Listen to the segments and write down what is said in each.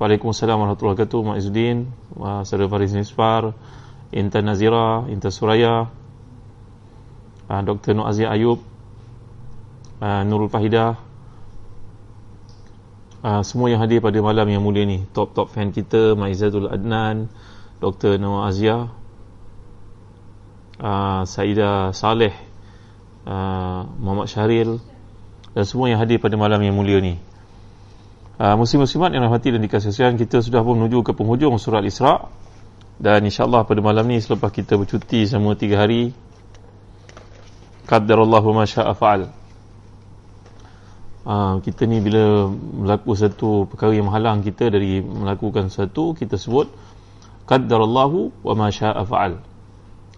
Waalaikumsalam warahmatullahi wabarakatuh Mak Izzuddin Saudara Faris Nispar Intan Nazira Intan Suraya uh, Dr. Nur Aziz Ayub uh, Nurul Fahidah uh, Semua yang hadir pada malam yang mulia ni Top-top fan kita Mak Izzatul Adnan Dr. Nur Azia uh, Saida Saleh uh, Muhammad Syahril Dan semua yang hadir pada malam yang mulia ni Uh, muslim-muslimat yang rahmati dan dikasih kita sudah pun menuju ke penghujung surat Isra dan insyaAllah pada malam ni selepas kita bercuti selama tiga hari Qaddarallahu ma sya'a fa'al. Uh, kita ni bila melakukan satu perkara yang menghalang kita dari melakukan satu kita sebut Qaddarallahu wa ma sya'a fa'al.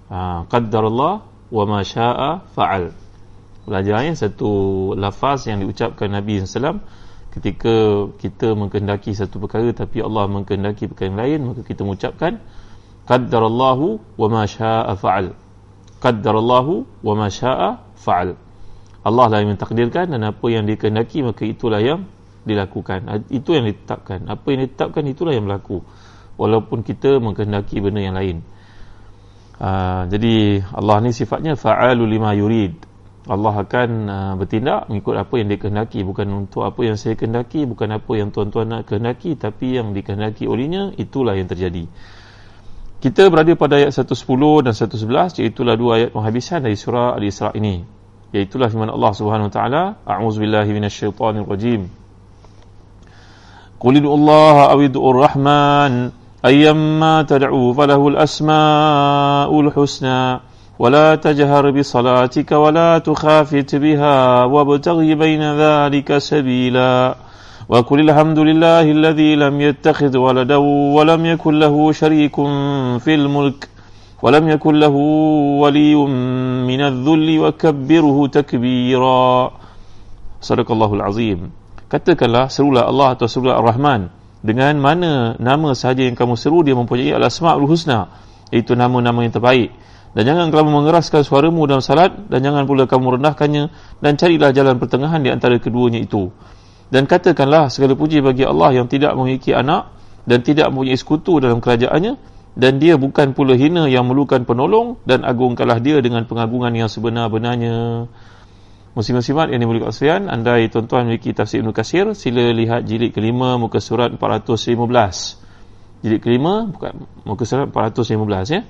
Uh, Qaddarallah wa ma sya'a fa'al. Belajar ya, satu lafaz yang diucapkan Nabi SAW ketika kita mengkehendaki satu perkara tapi Allah mengkehendaki perkara yang lain maka kita mengucapkan qaddarallahu wa ma syaa'a fa'al. Qaddarallahu wa ma syaa'a fa'al. Allah lah yang mentakdirkan dan apa yang dikehendaki maka itulah yang dilakukan. Itu yang ditetapkan. Apa yang ditetapkan itulah yang berlaku. Walaupun kita mengkehendaki benda yang lain. Uh, jadi Allah ni sifatnya fa'alu lima yurid Allah akan uh, bertindak mengikut apa yang dia kehendaki. Bukan untuk apa yang saya kehendaki bukan apa yang tuan-tuan nak kehendaki tapi yang dikehendaki olehnya itulah yang terjadi. Kita berada pada ayat 110 dan 111 iaitu dua ayat penghabisan dari surah Al-Isra ini. Iaitu firman Allah Subhanahu wa taala a'udzubillahi minasyaitonir rajim Qul Allah awidur rahman ayyamma tad'u falahul asmaul husna ولا تجهر بصلاتك ولا تخافت بها وابتغ بين ذلك سبيلا وقل الحمد لله الذي لم يتخذ ولدا ولم يكن له شريك في الملك ولم يكن له ولي من الذل وكبره تكبيرا صدق الله العظيم katakanlah serulah Allah atau serulah Ar-Rahman dengan mana nama sahaja yang kamu seru dia mempunyai al-asma'ul husna iaitu nama-nama yang terbaik dan jangan kamu mengeraskan suaramu dalam salat dan jangan pula kamu rendahkannya dan carilah jalan pertengahan di antara keduanya itu. Dan katakanlah segala puji bagi Allah yang tidak memiliki anak dan tidak mempunyai sekutu dalam kerajaannya dan dia bukan pula hina yang memerlukan penolong dan agungkanlah dia dengan pengagungan yang sebenar-benarnya. Muslim-muslimat yang dimulikkan sekalian andai tuan-tuan memiliki tafsir Ibn Kasir sila lihat jilid kelima muka surat 415 jilid kelima muka surat 415 ya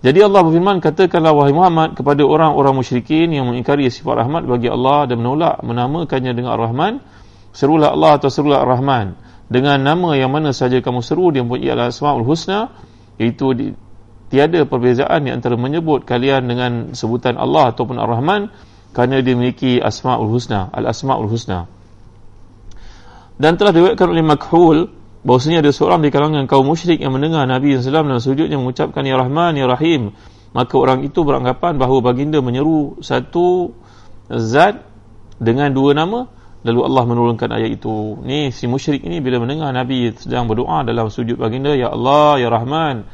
jadi Allah berfirman, katakanlah wahai Muhammad kepada orang-orang musyrikin yang mengingkari sifat rahmat bagi Allah dan menolak menamakannya dengan Ar-Rahman, serulah Allah atau serulah Ar-Rahman. Dengan nama yang mana saja kamu seru, dia mempunyai al-asma'ul husna, iaitu di, tiada perbezaan di antara menyebut kalian dengan sebutan Allah ataupun Ar-Rahman, kerana dia memiliki asma'ul husna, al-asma'ul husna. Dan telah diwakilkan oleh Makhul, bahwasanya ada seorang di kalangan kaum musyrik yang mendengar Nabi SAW dalam sujudnya mengucapkan Ya Rahman, Ya Rahim. Maka orang itu beranggapan bahawa baginda menyeru satu zat dengan dua nama lalu Allah menurunkan ayat itu. Ni si musyrik ini bila mendengar Nabi sedang berdoa dalam sujud baginda Ya Allah, Ya Rahman.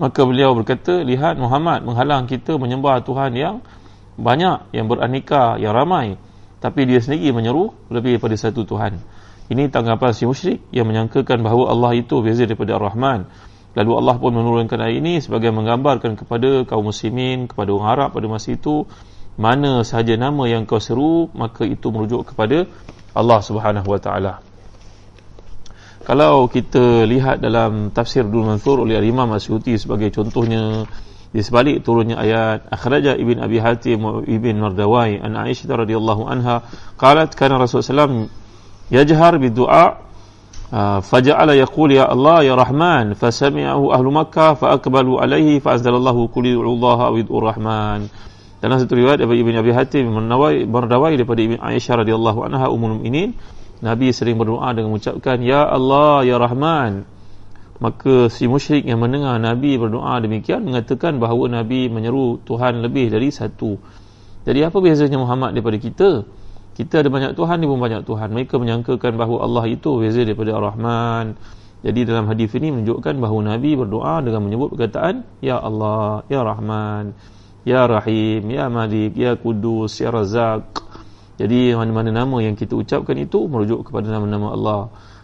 Maka beliau berkata lihat Muhammad menghalang kita menyembah Tuhan yang banyak yang beraneka, yang ramai. Tapi dia sendiri menyeru lebih daripada satu Tuhan ini tanggapan si musyrik yang menyangkakan bahawa Allah itu berbeza daripada Ar-Rahman. Lalu Allah pun menurunkan ayat ini sebagai menggambarkan kepada kaum muslimin, kepada orang Arab pada masa itu, mana sahaja nama yang kau seru, maka itu merujuk kepada Allah Subhanahu Wa Taala. Kalau kita lihat dalam tafsir Dul Mansur oleh Imam Asyuti sebagai contohnya di sebalik turunnya ayat akhraja ibn abi hatim ibn mardawai an aisyah radhiyallahu anha qalat kana rasulullah sallallahu yajhar bi du'a uh, faja'ala yaqul ya Allah ya Rahman fasami'ahu ahlu Makkah fa aqbalu alaihi fa azdalallahu Allah wa idur Rahman. Dan satu riwayat daripada Ibn Abi Hatim menawai berdawai daripada Ibn Aisyah radhiyallahu anha ummul mukminin Nabi sering berdoa dengan mengucapkan ya Allah ya Rahman. Maka si musyrik yang mendengar Nabi berdoa demikian mengatakan bahawa Nabi menyeru Tuhan lebih dari satu. Jadi apa biasanya Muhammad daripada kita? Kita ada banyak Tuhan, dia pun banyak Tuhan. Mereka menyangkakan bahawa Allah itu beza daripada Ar-Rahman. Jadi dalam hadis ini menunjukkan bahawa Nabi berdoa dengan menyebut perkataan Ya Allah, Ya Rahman Ya Rahim, Ya Malik, Ya Kudus, Ya Razak jadi mana-mana nama yang kita ucapkan itu merujuk kepada nama-nama Allah.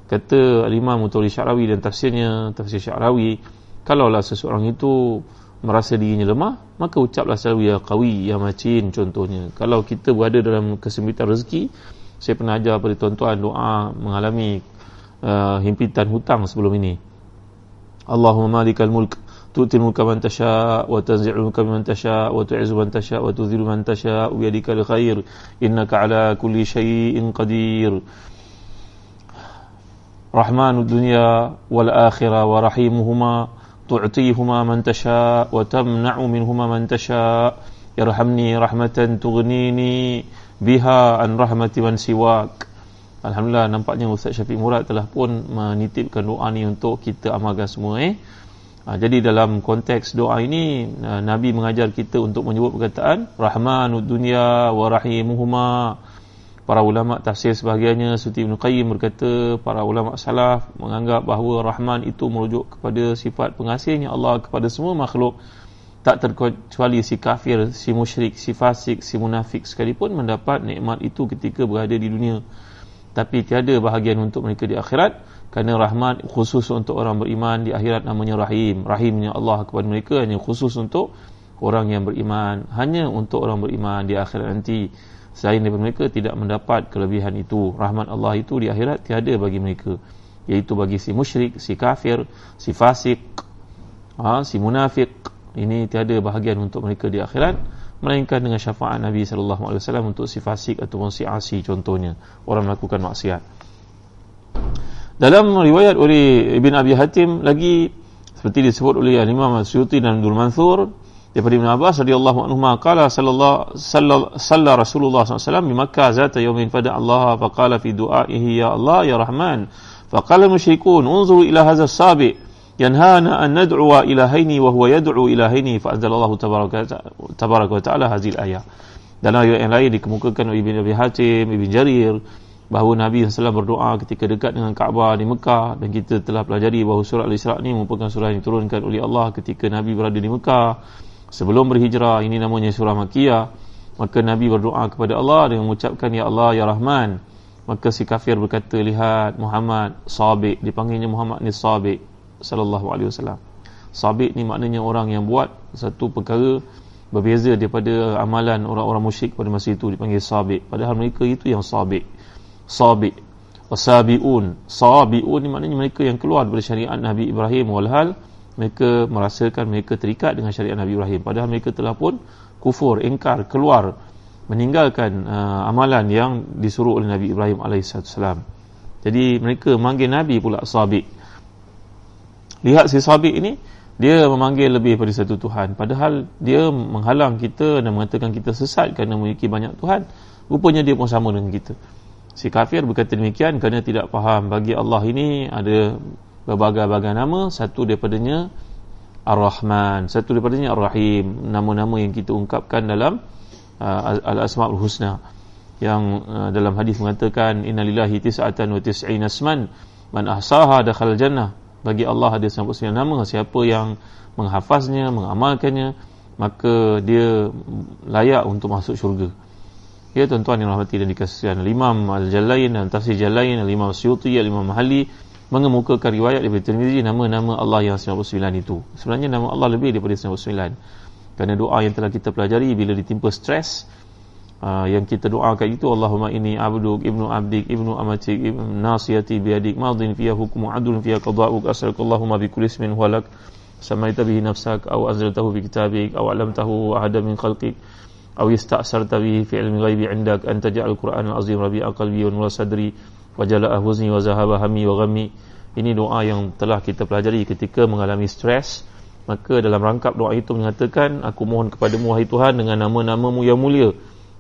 Kata Al-Imam Mutawli Syarawi dan tafsirnya, tafsir Syarawi, kalaulah seseorang itu merasa dirinya lemah maka ucaplah selalu ya qawi ya macin contohnya. Kalau kita berada dalam kesempitan rezeki saya pernah ajar pada tuan-tuan doa mengalami uh, himpitan hutang sebelum ini. Allahumma malikal mulk tu'til mulka man tasha wa tanzi'ul mulka man tasha wa tu'izzu man tasha wa tudhillu man tasha bi yadikal khair innaka ala kulli shay'in qadir. Rahmanud dunya wal akhirah wa rahimuhuma. تعطيهما من تشاء وتمنع منهما من تشاء ارحمني رحمة تغنيني بها عن رحمة من سواك Alhamdulillah nampaknya Ustaz Syafiq Murad telah pun menitipkan doa ni untuk kita amalkan semua eh. Ha, jadi dalam konteks doa ini uh, Nabi mengajar kita untuk menyebut perkataan Rahmanud dunia wa rahimuhuma. Para ulama tafsir sebahagiannya seperti Ibn Qayyim berkata para ulama salaf menganggap bahawa Rahman itu merujuk kepada sifat pengasihnya Allah kepada semua makhluk. Tak terkecuali si kafir, si musyrik, si fasik, si munafik sekalipun mendapat nikmat itu ketika berada di dunia. Tapi tiada bahagian untuk mereka di akhirat kerana rahmat khusus untuk orang beriman di akhirat namanya rahim. Rahimnya Allah kepada mereka hanya khusus untuk orang yang beriman. Hanya untuk orang beriman di akhirat nanti selain daripada mereka tidak mendapat kelebihan itu. Rahmat Allah itu di akhirat tiada bagi mereka. Iaitu bagi si musyrik si kafir si fasik ha, si munafik ini tiada bahagian untuk mereka di akhirat melainkan dengan syafaat Nabi sallallahu alaihi wasallam untuk si fasik ataupun si asi contohnya. Orang melakukan maksiat. Dalam riwayat oleh Ibn Abi Hatim lagi seperti disebut oleh Imam Suyuti dan Abdul Mansur daripada Ibn Abbas radhiyallahu anhu qala sallallahu salla Rasulullah SAW di Makkah zata yawmin fada Allah faqala fi du'aihi ya Allah ya Rahman faqala musyrikun unzuru ila hadha as-sabi yanhana an nad'u ilahaini wa huwa yad'u ilahaini fa anzalallahu tabaraka tabaraka wa ta'ala hadhihi al-ayah dalam ayat yang lain dikemukakan oleh Ibn Abi Hatim Ibn Jarir bahawa Nabi SAW berdoa ketika dekat dengan Kaabah di Mekah dan kita telah pelajari bahawa surah Al-Isra' ini merupakan surah yang diturunkan oleh Allah ketika Nabi berada di Mekah sebelum berhijrah ini namanya surah Makiyah maka Nabi berdoa kepada Allah dengan mengucapkan Ya Allah Ya Rahman. Maka si kafir berkata lihat Muhammad Sabiq. Dipanggilnya Muhammad ni Sabiq sallallahu alaihi wasallam. Sabiq ni maknanya orang yang buat satu perkara berbeza daripada amalan orang-orang musyrik pada masa itu dipanggil Sabiq. Padahal mereka itu yang Sabiq. Sabi wasabiun. Sabiun ni maknanya mereka yang keluar dari syariat Nabi Ibrahim walhal mereka merasakan mereka terikat dengan syariat Nabi Ibrahim. Padahal mereka telah pun kufur ingkar keluar meninggalkan uh, amalan yang disuruh oleh Nabi Ibrahim alaihissalam. Jadi mereka memanggil Nabi pula sabi lihat si sabi ini dia memanggil lebih daripada satu Tuhan. Padahal dia menghalang kita dan mengatakan kita sesat kerana memiliki banyak Tuhan. Rupanya dia pun sama dengan kita. Si kafir berkata demikian kerana tidak faham bagi Allah ini ada berbagai-bagai nama, satu daripadanya Ar-Rahman, satu daripadanya Ar-Rahim, nama-nama yang kita ungkapkan dalam uh, Al-Asma'ul Husna yang uh, dalam hadis mengatakan innalillahi tis'atan wa tis'ina asman man ahsaha dakhala jannah. Bagi Allah ada 99 nama siapa yang menghafaznya mengamalkannya maka dia layak untuk masuk syurga. Ya tuan-tuan yang rahmati dan dikasihan Imam Al-Jalain dan Tafsir Jalain Al-Imam Syuti Al-Imam Mahali mengemukakan riwayat daripada Tirmizi nama-nama Allah yang 99 itu. Sebenarnya nama Allah lebih daripada 99. Kerana doa yang telah kita pelajari bila ditimpa stres uh, yang kita doakan itu Allahumma inni abduk ibnu abdik ibnu amatik ibnu nasiyati biadik madin fiya hukmu adlun fiya qada'uk as'aluka Allahumma bi kulli ismin huwa lak samaita bihi nafsak aw anzaltahu fi kitabik aw 'allamtahu ahada min khalqik أو يستأثرت به في علم الغيب عندك أن تجعل القرآن العظيم ربيع قلبي ونور صدري wajala ahuzni wa zahaba hammi wa ghammi. Ini doa yang telah kita pelajari ketika mengalami stres. Maka dalam rangkap doa itu mengatakan aku mohon kepadamu wahai Tuhan dengan nama-namamu yang mulia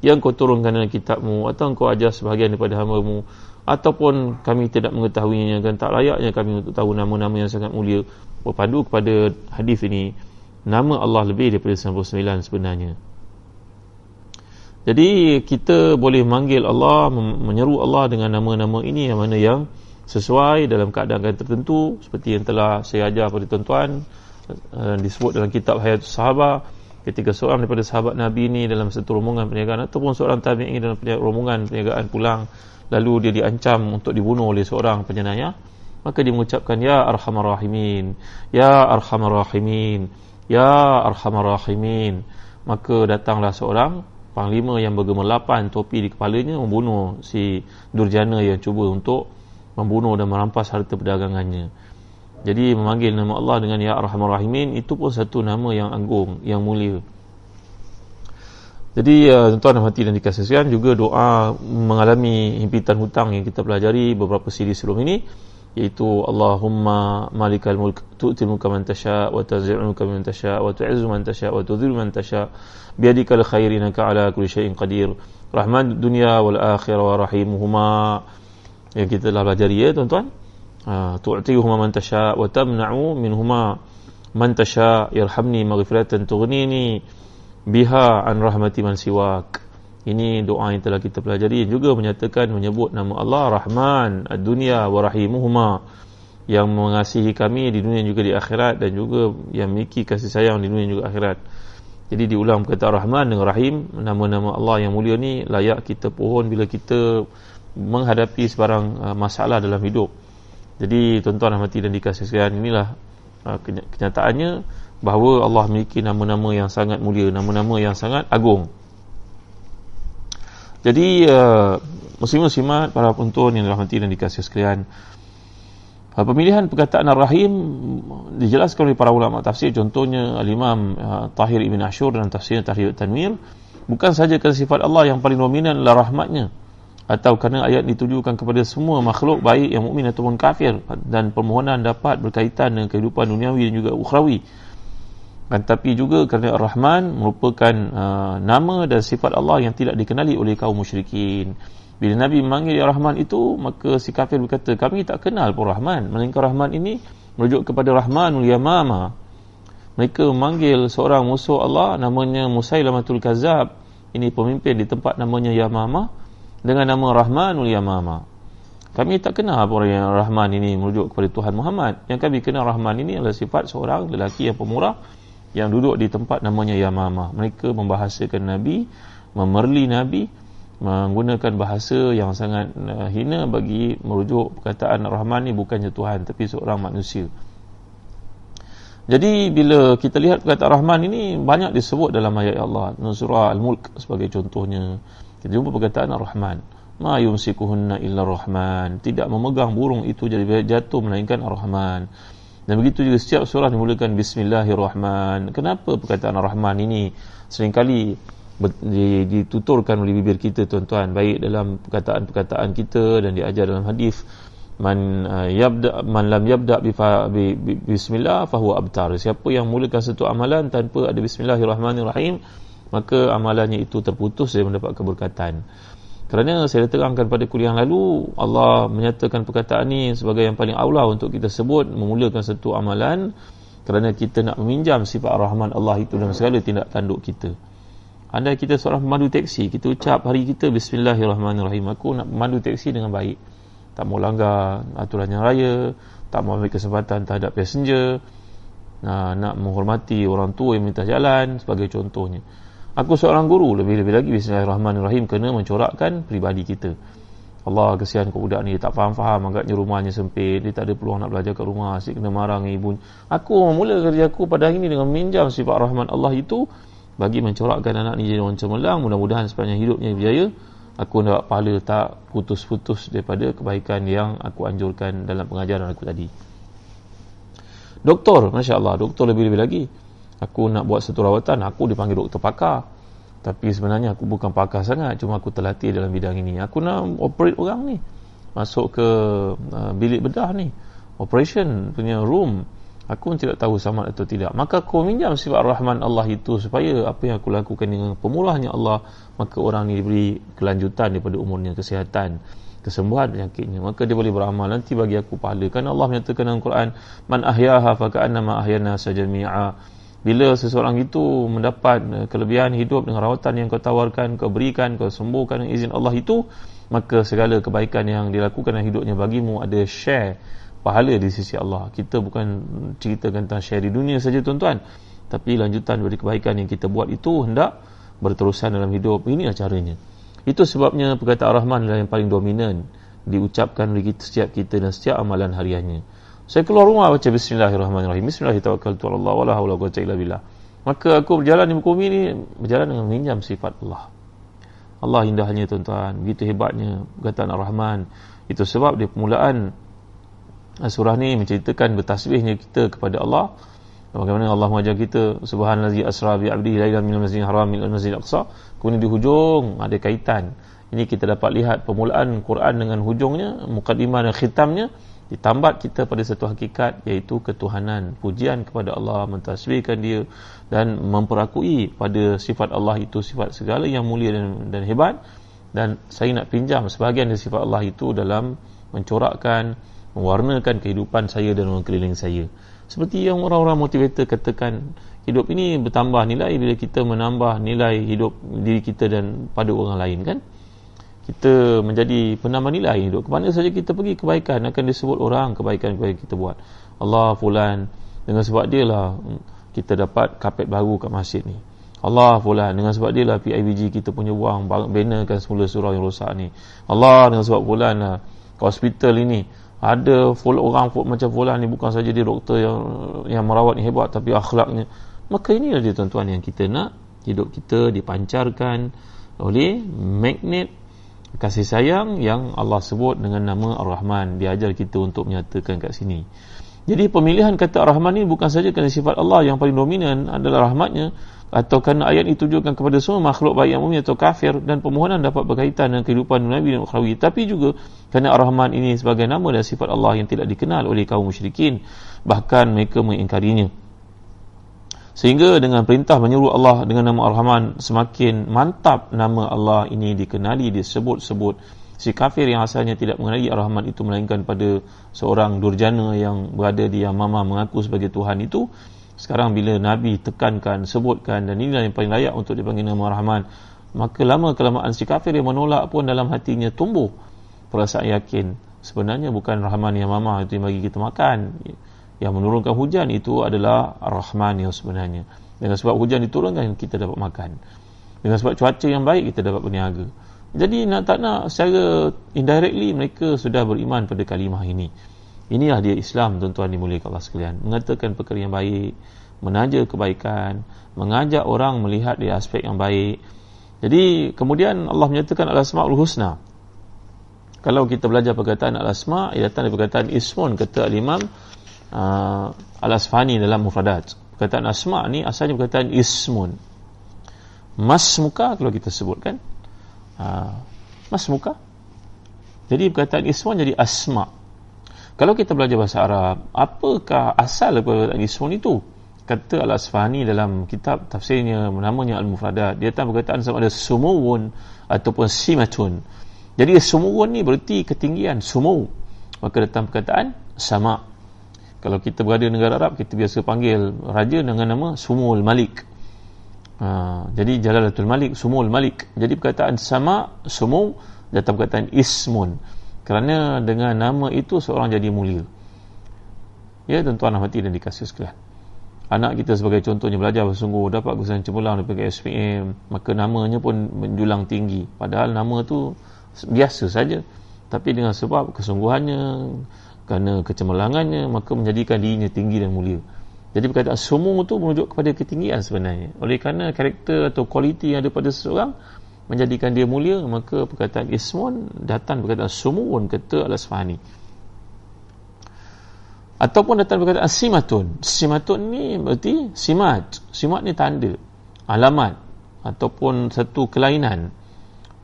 yang kau turunkan dalam kitabmu atau kau ajar sebahagian daripada hambamu ataupun kami tidak mengetahuinya dan tak layaknya kami untuk tahu nama-nama yang sangat mulia. Berpandu kepada hadis ini nama Allah lebih daripada 99 sebenarnya jadi kita boleh manggil Allah menyeru Allah dengan nama-nama ini yang mana yang sesuai dalam keadaan tertentu seperti yang telah saya ajar kepada tuan-tuan uh, disebut dalam kitab Hayat Sahabat ketika seorang daripada sahabat Nabi ini dalam satu rombongan perniagaan ataupun seorang tabi'in dalam rombongan perniagaan pulang lalu dia diancam untuk dibunuh oleh seorang penyenayah maka dia mengucapkan ya arhamar rahimin ya arhamar rahimin ya arhamar rahimin. Maka datanglah seorang panglima yang bergemelapan topi di kepalanya membunuh si durjana yang cuba untuk membunuh dan merampas harta perdagangannya. Jadi memanggil nama Allah dengan ya arhamar rahimin itu pun satu nama yang agung yang mulia. Jadi uh, tuan-tuan dan hati dan dikasihkan juga doa mengalami himpitan hutang yang kita pelajari beberapa siri sebelum ini iaitu Allahumma malikal mulk tu'til mulka man tasha wa tazi'ul mulka man tasha wa tu'izzu man tasha wa tudhillu man tasha. Biyadikal khair innaka ala kulli syai'in qadir. Rahman dunya wal akhirah wa rahimuhuma. Yang kita telah pelajari ya tuan-tuan. Uh, tu'tihuma man tasha wa tamna'u minhuma man tasha. Yarhamni maghfiratan tughnini biha an rahmati man siwak ini doa yang telah kita pelajari. Juga menyatakan menyebut nama Allah Rahman ad-dunya wa rahimuhuma. Yang mengasihi kami di dunia juga di akhirat. Dan juga yang memiliki kasih sayang di dunia juga akhirat. Jadi diulang perkataan Rahman dengan Rahim. Nama-nama Allah yang mulia ni layak kita pohon bila kita menghadapi sebarang uh, masalah dalam hidup. Jadi tuan-tuan dan mati dan dikasih sayang inilah uh, kenyataannya bahawa Allah memiliki nama-nama yang sangat mulia, nama-nama yang sangat agung. Jadi uh, muslim-muslimat para penonton yang dirahmati dan dikasihi sekalian, uh, pemilihan perkataan Ar-Rahim dijelaskan oleh para ulama tafsir. Contohnya Al-Imam uh, Tahir Ibn Ashur dalam tafsir Tahrir Tanwir bukan saja kerana sifat Allah yang paling dominan adalah rahmatnya atau kerana ayat ditujukan kepada semua makhluk baik yang mukmin ataupun kafir dan permohonan dapat berkaitan dengan kehidupan duniawi dan juga ukhrawi kan tapi juga kerana Ar-Rahman merupakan uh, nama dan sifat Allah yang tidak dikenali oleh kaum musyrikin. Bila Nabi memanggil Ya Rahman itu maka si kafir berkata kami tak kenal pun Rahman melainkan Rahman ini merujuk kepada Rahmanul Yamama. Mereka memanggil seorang musuh Allah namanya Musailamatul Kazab ini pemimpin di tempat namanya Yamama dengan nama Rahmanul Yamama. Kami tak kenal apa orang yang Rahman ini merujuk kepada Tuhan Muhammad. Yang kami kenal Rahman ini adalah sifat seorang lelaki yang pemurah yang duduk di tempat namanya Yamama. Mereka membahasakan Nabi, memerli Nabi, menggunakan bahasa yang sangat uh, hina bagi merujuk perkataan Rahman ni bukannya Tuhan tapi seorang manusia. Jadi bila kita lihat perkataan Rahman ini banyak disebut dalam ayat Allah. Surah Al-Mulk sebagai contohnya. Kita jumpa perkataan Ar-Rahman. Ma yumsikuhunna illa Rahman. Tidak memegang burung itu jadi jatuh melainkan Ar-Rahman. Dan begitu juga setiap surah dimulakan Bismillahirrahman. Kenapa perkataan Ar-Rahman ini seringkali dituturkan oleh bibir kita tuan-tuan? Baik dalam perkataan-perkataan kita dan diajar dalam hadis man uh, yabda man lam yabda bi, bi, bi bismillah fahuwa abtar. Siapa yang mulakan satu amalan tanpa ada bismillahirrahmanirrahim maka amalannya itu terputus dari mendapat keberkatan kerana saya terangkan pada kuliah lalu Allah menyatakan perkataan ini sebagai yang paling aula untuk kita sebut memulakan satu amalan kerana kita nak meminjam sifat rahman Allah itu dalam segala tindak tanduk kita. Anda kita seorang pemandu teksi, kita ucap hari kita bismillahirrahmanirrahim. Aku nak memandu teksi dengan baik. Tak mau langgar aturan yang raya, tak mau ambil kesempatan terhadap passenger, nak menghormati orang tua yang minta jalan sebagai contohnya. Aku seorang guru. Lebih-lebih lagi bismillahirrahmanirrahim kena mencorakkan pribadi kita. Allah kesian kau budak ni dia tak faham-faham. Agaknya rumahnya sempit dia tak ada peluang nak belajar kat rumah. Asyik kena marah dengan ibu. Aku mula kerja aku pada hari ini dengan minjam sifat rahman Allah itu bagi mencorakkan anak ni jadi orang cemerlang. Mudah-mudahan sepanjang hidupnya berjaya. Aku dapat pahala tak putus-putus daripada kebaikan yang aku anjurkan dalam pengajaran aku tadi. Doktor Masya Allah doktor lebih-lebih lagi aku nak buat satu rawatan aku dipanggil doktor pakar. Tapi sebenarnya aku bukan pakar sangat cuma aku terlatih dalam bidang ini. Aku nak operate orang ni. Masuk ke uh, bilik bedah ni. Operation punya room. Aku pun tidak tahu sama atau tidak. Maka aku minjam sifat rahman Allah itu supaya apa yang aku lakukan dengan pemulahnya Allah maka orang ni diberi kelanjutan daripada umurnya kesihatan kesembuhan penyakitnya. Maka dia boleh beramal. Nanti bagi aku pahala. Kerana Allah menyatakan dalam Quran man ahyaha fa ka'annama ahyana sajami'a bila seseorang itu mendapat eh, kelebihan hidup dengan rawatan yang kau tawarkan kau berikan kau sembuhkan dengan izin Allah itu maka segala kebaikan yang dilakukan dalam hidupnya bagimu ada share pahala di sisi Allah. Kita bukan ceritakan tentang share di dunia saja tuan-tuan. Tapi lanjutan dari kebaikan yang kita buat itu hendak berterusan dalam hidup. Inilah caranya. Itu sebabnya perkataan Rahman adalah yang paling dominan diucapkan oleh kita, setiap kita dan setiap amalan hariannya. Saya keluar rumah baca bismillahirrahmanirrahim. Bismillahirrahmanirrahim. Wala haula quwwata illa billah. Maka aku berjalan di muka bumi ini berjalan dengan minjam sifat Allah. Allah indahnya tuan-tuan, begitu hebatnya perkataan Ar-Rahman. Itu sebab di permulaan surah ni menceritakan bertasbihnya kita kepada Allah. Bagaimana Allah mengajar kita subhanallazi asra bi 'abdihi lailan minal masjidil haram ila masjidil aqsa kemudian di hujung ada kaitan ini kita dapat lihat permulaan Quran dengan hujungnya mukadimah dan khitamnya ditambat kita pada satu hakikat iaitu ketuhanan pujian kepada Allah mentasbihkan dia dan memperakui pada sifat Allah itu sifat segala yang mulia dan, dan hebat. Dan saya nak pinjam sebahagian dari sifat Allah itu dalam mencorakkan mewarnakan kehidupan saya dan orang keliling saya. Seperti yang orang-orang motivator katakan hidup ini bertambah nilai bila kita menambah nilai hidup diri kita dan pada orang lain kan kita menjadi penambah nilai hidup. Ke mana saja kita pergi kebaikan akan disebut orang kebaikan-kebaikan kita buat. Allah fulan dengan sebab dia lah kita dapat kapet baru kat masjid ni. Allah fulan dengan sebab dia lah PIBG kita punya buang banner kan semula surau yang rosak ni. Allah dengan sebab fulan lah hospital ini ada full orang macam fulan ni bukan saja dia doktor yang yang merawat ni hebat tapi akhlaknya. Maka inilah dia tuan-tuan yang kita nak hidup kita dipancarkan oleh magnet kasih sayang yang Allah sebut dengan nama Ar-Rahman. Diajar kita untuk menyatakan kat sini. Jadi pemilihan kata Ar-Rahman ini bukan saja kerana sifat Allah yang paling dominan adalah rahmatnya atau kerana ayat itu ditujukan kepada semua makhluk baik yang mumi atau kafir dan permohonan dapat berkaitan dengan kehidupan Nabi dan Ukhrawi tapi juga kerana Ar-Rahman ini sebagai nama dan sifat Allah yang tidak dikenal oleh kaum musyrikin bahkan mereka mengingkarinya Sehingga dengan perintah menyuruh Allah dengan nama Ar-Rahman semakin mantap nama Allah ini dikenali, disebut-sebut. Si kafir yang asalnya tidak mengenali Ar-Rahman itu melainkan pada seorang durjana yang berada di Yamama mengaku sebagai Tuhan itu. Sekarang bila Nabi tekankan, sebutkan dan inilah yang paling layak untuk dipanggil nama Ar-Rahman. Maka lama kelamaan si kafir yang menolak pun dalam hatinya tumbuh perasaan yakin. Sebenarnya bukan Rahman yang Mama itu yang bagi kita makan yang menurunkan hujan itu adalah Ar-Rahman yang sebenarnya. Dengan sebab hujan diturunkan kita dapat makan. Dengan sebab cuaca yang baik kita dapat berniaga. Jadi nak tak nak secara indirectly mereka sudah beriman pada kalimah ini. Inilah dia Islam tuan-tuan dimuliakan Allah sekalian. Mengatakan perkara yang baik menaja kebaikan mengajak orang melihat di aspek yang baik. Jadi kemudian Allah menyatakan al-asma'ul husna. Kalau kita belajar perkataan al-asma' ia datang dari perkataan ismun kata al-imam uh, al-asfani dalam mufradat perkataan asma ni asalnya perkataan ismun. Mas muka kalau kita sebutkan. Uh, mas muka. Jadi perkataan ismun jadi asma. Kalau kita belajar bahasa Arab apakah asal perkataan ismun itu? Kata al-asfani dalam kitab tafsirnya namanya al-mufradat dia tak perkataan sama ada sumuwun ataupun simatun. Jadi sumuwun ni berarti ketinggian sumu maka datang perkataan sama kalau kita berada di negara Arab kita biasa panggil raja dengan nama Sumul Malik. Ha, jadi Jalalatul Malik Sumul Malik. Jadi perkataan sama Sumul datang perkataan Ismun. Kerana dengan nama itu seorang jadi mulia. Ya tuan-tuan hati dan dikasih sekalian. Anak kita sebagai contohnya belajar bersungguh dapat kesan cemerlang daripada SPM maka namanya pun menjulang tinggi. Padahal nama tu biasa saja tapi dengan sebab kesungguhannya kerana kecemerlangannya maka menjadikan dirinya tinggi dan mulia. Jadi perkataan sumu itu menunjuk kepada ketinggian sebenarnya. Oleh kerana karakter atau kualiti yang ada pada seseorang menjadikan dia mulia maka perkataan ismun datang perkataan sumun kata al-asfahani ataupun datang perkataan simatun. Simatun ni berarti simat. Simat ni tanda alamat ataupun satu kelainan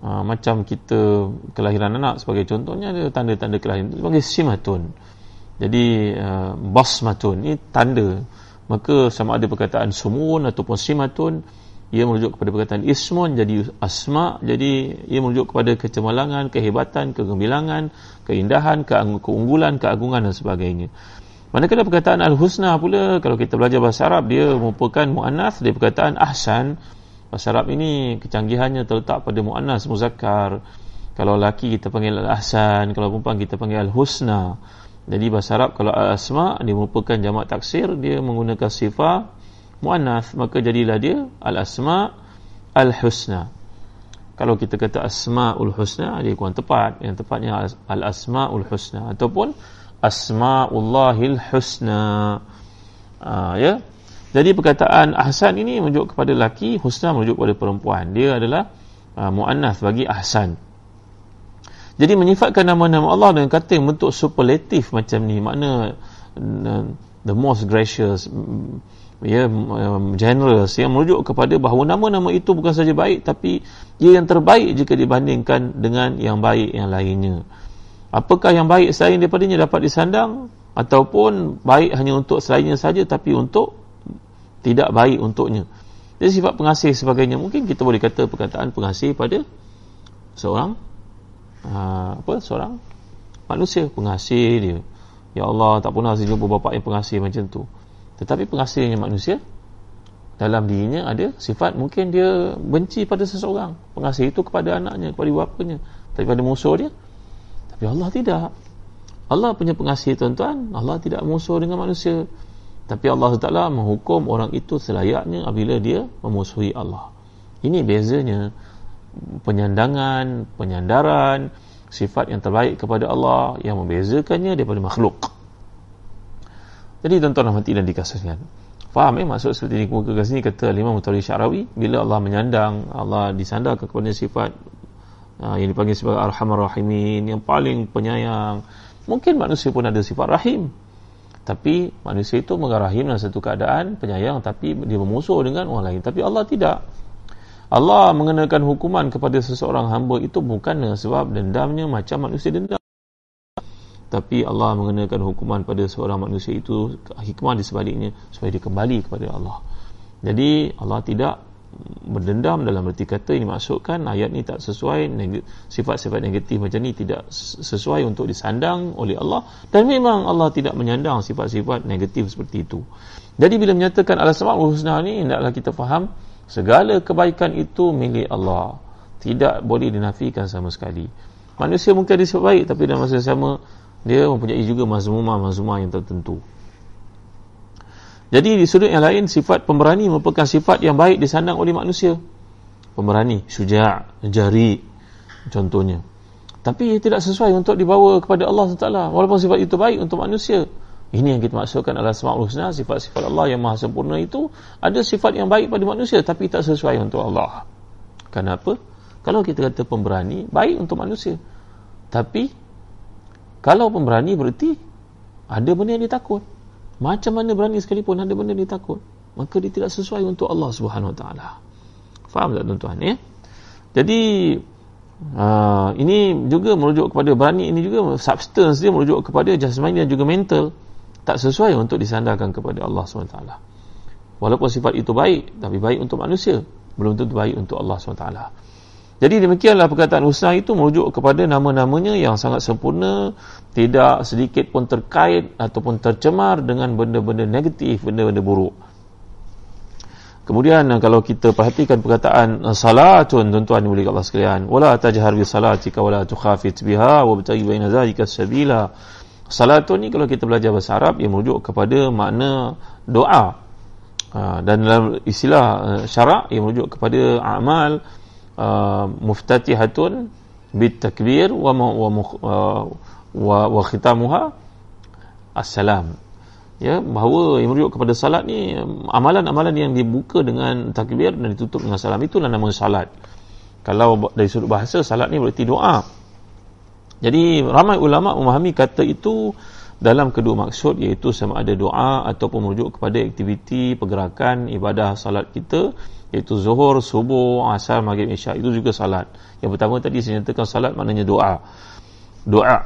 uh, macam kita kelahiran anak sebagai contohnya ada tanda-tanda kelahiran sebagai simatun. Jadi uh, basmatun ini tanda. Maka sama ada perkataan sumun ataupun simatun ia merujuk kepada perkataan ismun jadi asma jadi ia merujuk kepada kecemerlangan kehebatan kegembilangan keindahan keunggulan keagungan dan sebagainya. Manakala perkataan al-husna pula kalau kita belajar bahasa Arab dia merupakan muannas dari perkataan ahsan bahasa Arab ini kecanggihannya terletak pada muannas muzakkar. Kalau laki kita panggil al-ahsan kalau perempuan kita panggil al-husna. Jadi bahasa Arab kalau al-asma dia merupakan jamak taksir dia menggunakan sifat muannas. Maka jadilah dia al asma al husna kalau kita kata asmaul husna dia kurang tepat. Yang tepatnya al asmaul husna. Ataupun asmaullahil husna. Uh, ya jadi perkataan ahsan ini merujuk kepada laki husna merujuk kepada perempuan. Dia adalah uh, muannas bagi ahsan. Jadi menyifatkan nama-nama Allah dengan kata yang bentuk superlatif macam ni. Makna uh, the most gracious ya um, generous yang merujuk kepada bahawa nama-nama itu bukan saja baik tapi ia yang terbaik jika dibandingkan dengan yang baik yang lainnya. Apakah yang baik selain daripadanya dapat disandang? Ataupun baik hanya untuk selainnya saja tapi untuk tidak baik untuknya. Jadi sifat pengasih sebagainya. Mungkin kita boleh kata perkataan pengasih pada seorang uh, apa seorang manusia. Pengasih dia. Ya Allah tak pernah saya jumpa bapa yang pengasih macam tu. Tetapi pengasihnya manusia dalam dirinya ada sifat mungkin dia benci pada seseorang. Pengasih itu kepada anaknya kepada bapanya. Tapi pada musuh dia. Tapi Allah tidak. Allah punya pengasih tuan-tuan Allah tidak musuh dengan manusia tapi Allah Taala menghukum orang itu selayaknya apabila dia memusuhi Allah ini bezanya penyandangan penyandaran sifat yang terbaik kepada Allah yang membezakannya daripada makhluk jadi tuan-tuan rahmati dan dikasihkan. Faham eh maksud seperti ini muka kat sini kata Imam Mutawalli Syarawi bila Allah menyandang Allah disandarkan kepada sifat uh, yang dipanggil sebagai Arhamar Rahimin yang paling penyayang. Mungkin manusia pun ada sifat rahim. Tapi manusia itu mengarahim dalam satu keadaan penyayang tapi dia bermusuh dengan orang lain. Tapi Allah tidak. Allah mengenakan hukuman kepada seseorang hamba itu bukan sebab dendamnya macam manusia dendam tapi Allah mengenakan hukuman pada seorang manusia itu hikmah di sebaliknya supaya dia kembali kepada Allah jadi Allah tidak berdendam dalam erti kata ini maksudkan ayat ini tak sesuai sifat-sifat negatif macam ni tidak sesuai untuk disandang oleh Allah. Dan memang Allah tidak menyandang sifat-sifat negatif seperti itu. Jadi bila menyatakan al-asma'ul husna ni hendaklah kita faham segala kebaikan itu milik Allah. Tidak boleh dinafikan sama sekali. Manusia mungkin sifat baik tapi dalam masa yang sama dia mempunyai juga mazmumah-mazmumah yang tertentu jadi di sudut yang lain sifat pemberani merupakan sifat yang baik disandang oleh manusia. Pemberani, syuja' jari contohnya. Tapi ia tidak sesuai untuk dibawa kepada Allah SWT walaupun sifat itu baik untuk manusia. Ini yang kita maksudkan adalah sema'ul husna sifat-sifat Allah yang maha sempurna itu ada sifat yang baik pada manusia tapi tak sesuai untuk Allah. Kenapa? kalau kita kata pemberani baik untuk manusia. Tapi kalau pemberani berarti ada benda yang dia takut. Macam mana berani sekalipun ada benda dia takut. Maka dia tidak sesuai untuk Allah Subhanahu Wa Taala. Faham tak tuan-tuan ya? Jadi uh, ini juga merujuk kepada berani ini juga substance dia merujuk kepada jasmani dan juga mental tak sesuai untuk disandarkan kepada Allah Subhanahu Wa Taala. Walaupun sifat itu baik tapi baik untuk manusia belum tentu baik untuk Allah Subhanahu Wa Taala. Jadi demikianlah perkataan husna itu merujuk kepada nama-namanya yang sangat sempurna, tidak sedikit pun terkait ataupun tercemar dengan benda-benda negatif, benda-benda buruk. Kemudian kalau kita perhatikan perkataan salatun tuan-tuan boleh Allah sekalian, wala tajhar bi salatika wala tukhafit biha wa btaghi baina zalika sabila. Salatun ni kalau kita belajar bahasa Arab ia merujuk kepada makna doa. Ha, dan dalam istilah uh, syarak ia merujuk kepada amal Uh, muftatihatun bitakbir wa wa uh, wa, wa khitamuha assalam. Ya bahawa yang merujuk kepada salat ni amalan-amalan yang dibuka dengan takbir dan ditutup dengan salam itulah nama salat. Kalau dari sudut bahasa salat ni berarti doa. Jadi ramai ulama memahami kata itu dalam kedua maksud iaitu sama ada doa ataupun merujuk kepada aktiviti pergerakan ibadah salat kita iaitu zuhur, subuh, asar, maghrib, isyak itu juga salat yang pertama tadi saya nyatakan salat maknanya doa doa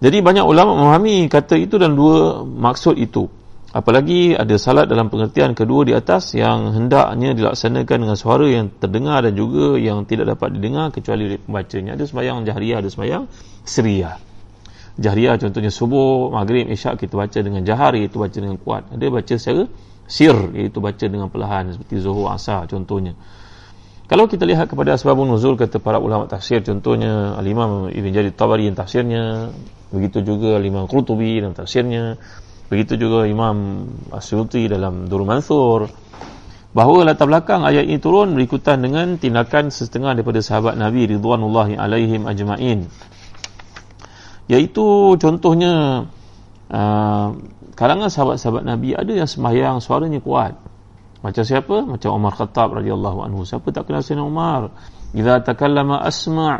jadi banyak ulama memahami kata itu dan dua maksud itu Apalagi ada salat dalam pengertian kedua di atas yang hendaknya dilaksanakan dengan suara yang terdengar dan juga yang tidak dapat didengar kecuali oleh pembacanya. Ada sembahyang jahriyah, ada sembahyang seriyah. Jahriyah contohnya subuh, maghrib, isyak kita baca dengan jahar iaitu baca dengan kuat. Ada baca secara sir iaitu baca dengan perlahan seperti zuhur, asar contohnya. Kalau kita lihat kepada sebab nuzul kata para ulama tafsir contohnya Al-Imam Ibn Jarir Tabari yang tafsirnya begitu juga Al-Imam Qurtubi dalam tafsirnya Begitu juga Imam Asyuti dalam Durul Mansur bahawa latar belakang ayat ini turun berikutan dengan tindakan setengah daripada sahabat Nabi Ridwanullahi alaihim ajma'in iaitu contohnya uh, kalangan sahabat-sahabat Nabi ada yang sembahyang suaranya kuat. Macam siapa? macam Umar Khattab radhiyallahu anhu. Siapa tak kenal Sayyidina Umar? Idza takallama asma'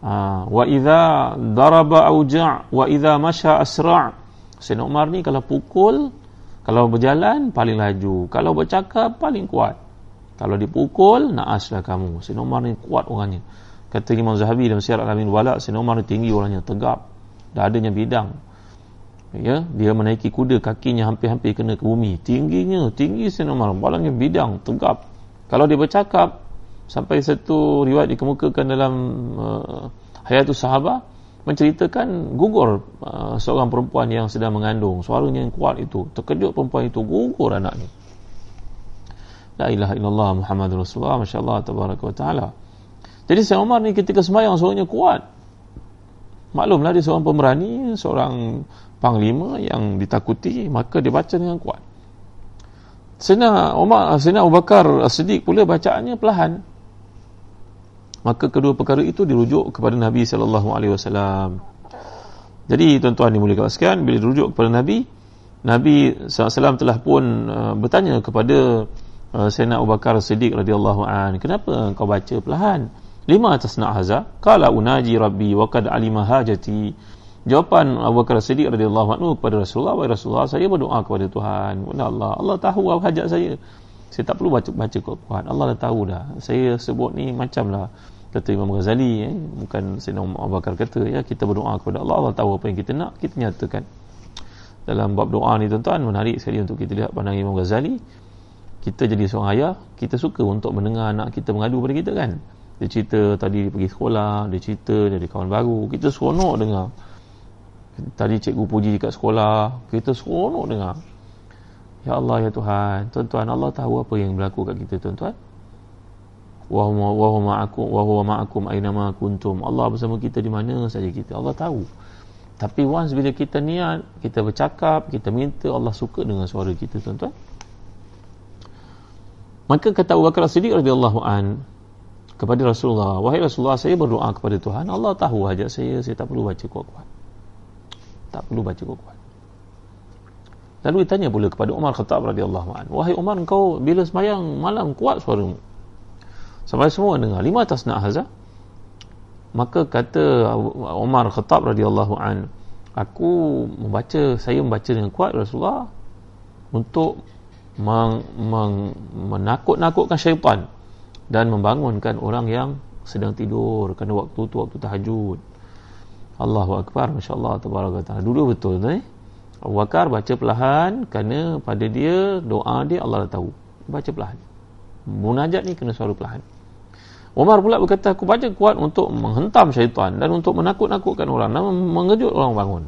uh, wa idza daraba auja' wa idza masha asra' Sayyidina Umar ni kalau pukul kalau berjalan paling laju. Kalau bercakap paling kuat. Kalau dipukul naaslah kamu. Sayyidina Umar ni kuat orangnya. Kata Imam Zahabi dalam siar Al-Amin Wala Sayyidina Umar ni tinggi orangnya tegap dah adanya bidang ya dia menaiki kuda kakinya hampir-hampir kena ke bumi. Tingginya tinggi Umar balangnya bidang tegap. Kalau dia bercakap sampai satu riwayat dikemukakan dalam uh, hayatus sahabah menceritakan gugur uh, seorang perempuan yang sedang mengandung. Suaranya yang kuat itu. Terkejut perempuan itu gugur anaknya. La ilaha illallah muhammad rasulullah masyaallah tabaraka wa taala. Jadi Sayyid Umar ni ketika sembahyang suaranya kuat. Maklumlah dia seorang pemberani seorang panglima yang ditakuti maka dia baca dengan kuat Sayyidina Umar Sayyidina Abu Bakar As-Siddiq pula bacaannya perlahan maka kedua perkara itu dirujuk kepada Nabi sallallahu alaihi wasallam. Jadi tuan-tuan dimuliakan sekalian bila dirujuk kepada Nabi, Nabi SAW telah pun uh, bertanya kepada uh, Sayyidina Abu Bakar Siddiq radhiyallahu an, kenapa engkau baca perlahan? Lima atas nak haza? Qala unaji rabbi wa qad alima hajati. Jawapan Abu Bakar Siddiq radhiyallahu anhu kepada Rasulullah, wahai Rasulullah, saya berdoa kepada Tuhan. Kepada Allah. Allah tahu apa hajat saya. Saya tak perlu baca baca Quran. Allah dah tahu dah. Saya sebut ni macamlah kata Imam Ghazali eh, bukan Sayyidina Abu Bakar kata ya kita berdoa kepada Allah Allah tahu apa yang kita nak kita nyatakan dalam bab doa ni tuan-tuan menarik sekali untuk kita lihat pandangan Imam Ghazali kita jadi seorang ayah kita suka untuk mendengar anak kita mengadu pada kita kan dia cerita tadi dia pergi sekolah dia cerita dia ada kawan baru kita seronok dengar tadi cikgu puji dekat sekolah kita seronok dengar. Ya Allah ya Tuhan. Tuan-tuan Allah tahu apa yang berlaku kat kita tuan-tuan? Wa huwa ma'akum wa huwa ma'akum aina ma kuntum. Allah bersama kita di mana saja kita. Allah tahu. Tapi once bila kita niat kita bercakap kita minta Allah suka dengan suara kita tuan-tuan. Maka kata Abu Bakar Siddiq radhiyallahu an kepada Rasulullah wahai Rasulullah saya berdoa kepada Tuhan. Allah tahu hajat saya saya tak perlu baca kuat-kuat tak perlu baca kuat-kuat lalu ditanya pula kepada Umar Khattab radhiyallahu an wahai Umar engkau bila semayang malam kuat suaramu Sampai semua dengar lima atas haza. Maka kata Umar Khattab radhiyallahu an, aku membaca saya membaca dengan kuat Rasulullah untuk meng, meng, menakut-nakutkan syaitan dan membangunkan orang yang sedang tidur kerana waktu tu waktu tahajud. Allahu akbar masya-Allah tabaraka. Dulu betul eh. Abu Bakar baca perlahan kerana pada dia doa dia Allah dah tahu. Baca perlahan. Munajat ni kena suara perlahan. Umar pula berkata aku baca kuat untuk menghentam syaitan dan untuk menakut-nakutkan orang dan mengejut orang bangun.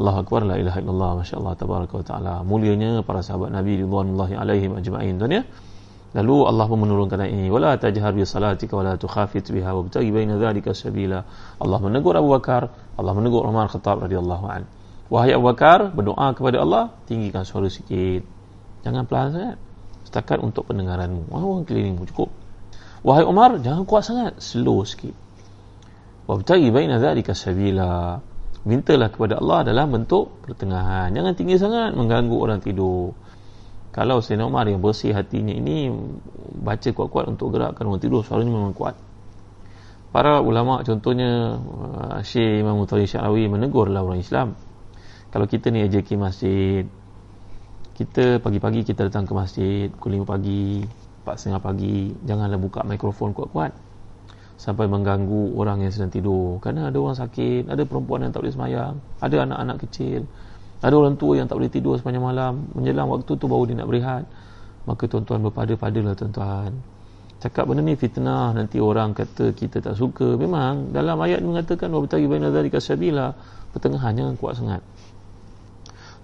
Allah Akbar la ilaha illallah masyaallah tabaraka. Mulianya para sahabat Nabi ridwanullahi alaihim ajma'in tuan ya. Lalu Allah pun menurunkan ayat ini wala tajhar bi salatika wala tukhafit biha wabtaghi baina dhalika sabila. Allah menegur Abu Bakar, Allah menegur Umar Khattab radhiyallahu an. Wahai Abu Bakar, berdoa kepada Allah, tinggikan suara sikit. Jangan pelan sangat. Setakat untuk pendengaranmu. Orang kelilingmu cukup. Wahai Umar, jangan kuat sangat, slow sikit. Wabtaghi baina dhalika sabila. Mintalah kepada Allah dalam bentuk pertengahan. Jangan tinggi sangat mengganggu orang tidur. Kalau Sayyidina Umar yang bersih hatinya ini baca kuat-kuat untuk gerakkan orang tidur, suaranya memang kuat. Para ulama contohnya uh, Syekh Imam Mutawalli Syarawi menegurlah orang Islam. Kalau kita ni ajaki masjid, kita pagi-pagi kita datang ke masjid pukul 5 pagi, 4.30 pagi janganlah buka mikrofon kuat-kuat sampai mengganggu orang yang sedang tidur kerana ada orang sakit ada perempuan yang tak boleh semayang ada anak-anak kecil ada orang tua yang tak boleh tidur sepanjang malam menjelang waktu tu baru dia nak berehat. Maka tuan-tuan berpada-padalah tuan-tuan. Cakap benda ni fitnah nanti orang kata kita tak suka. Memang dalam ayat mengatakan wa batagi baina dzalika sabila. Pertengahan jangan kuat sangat.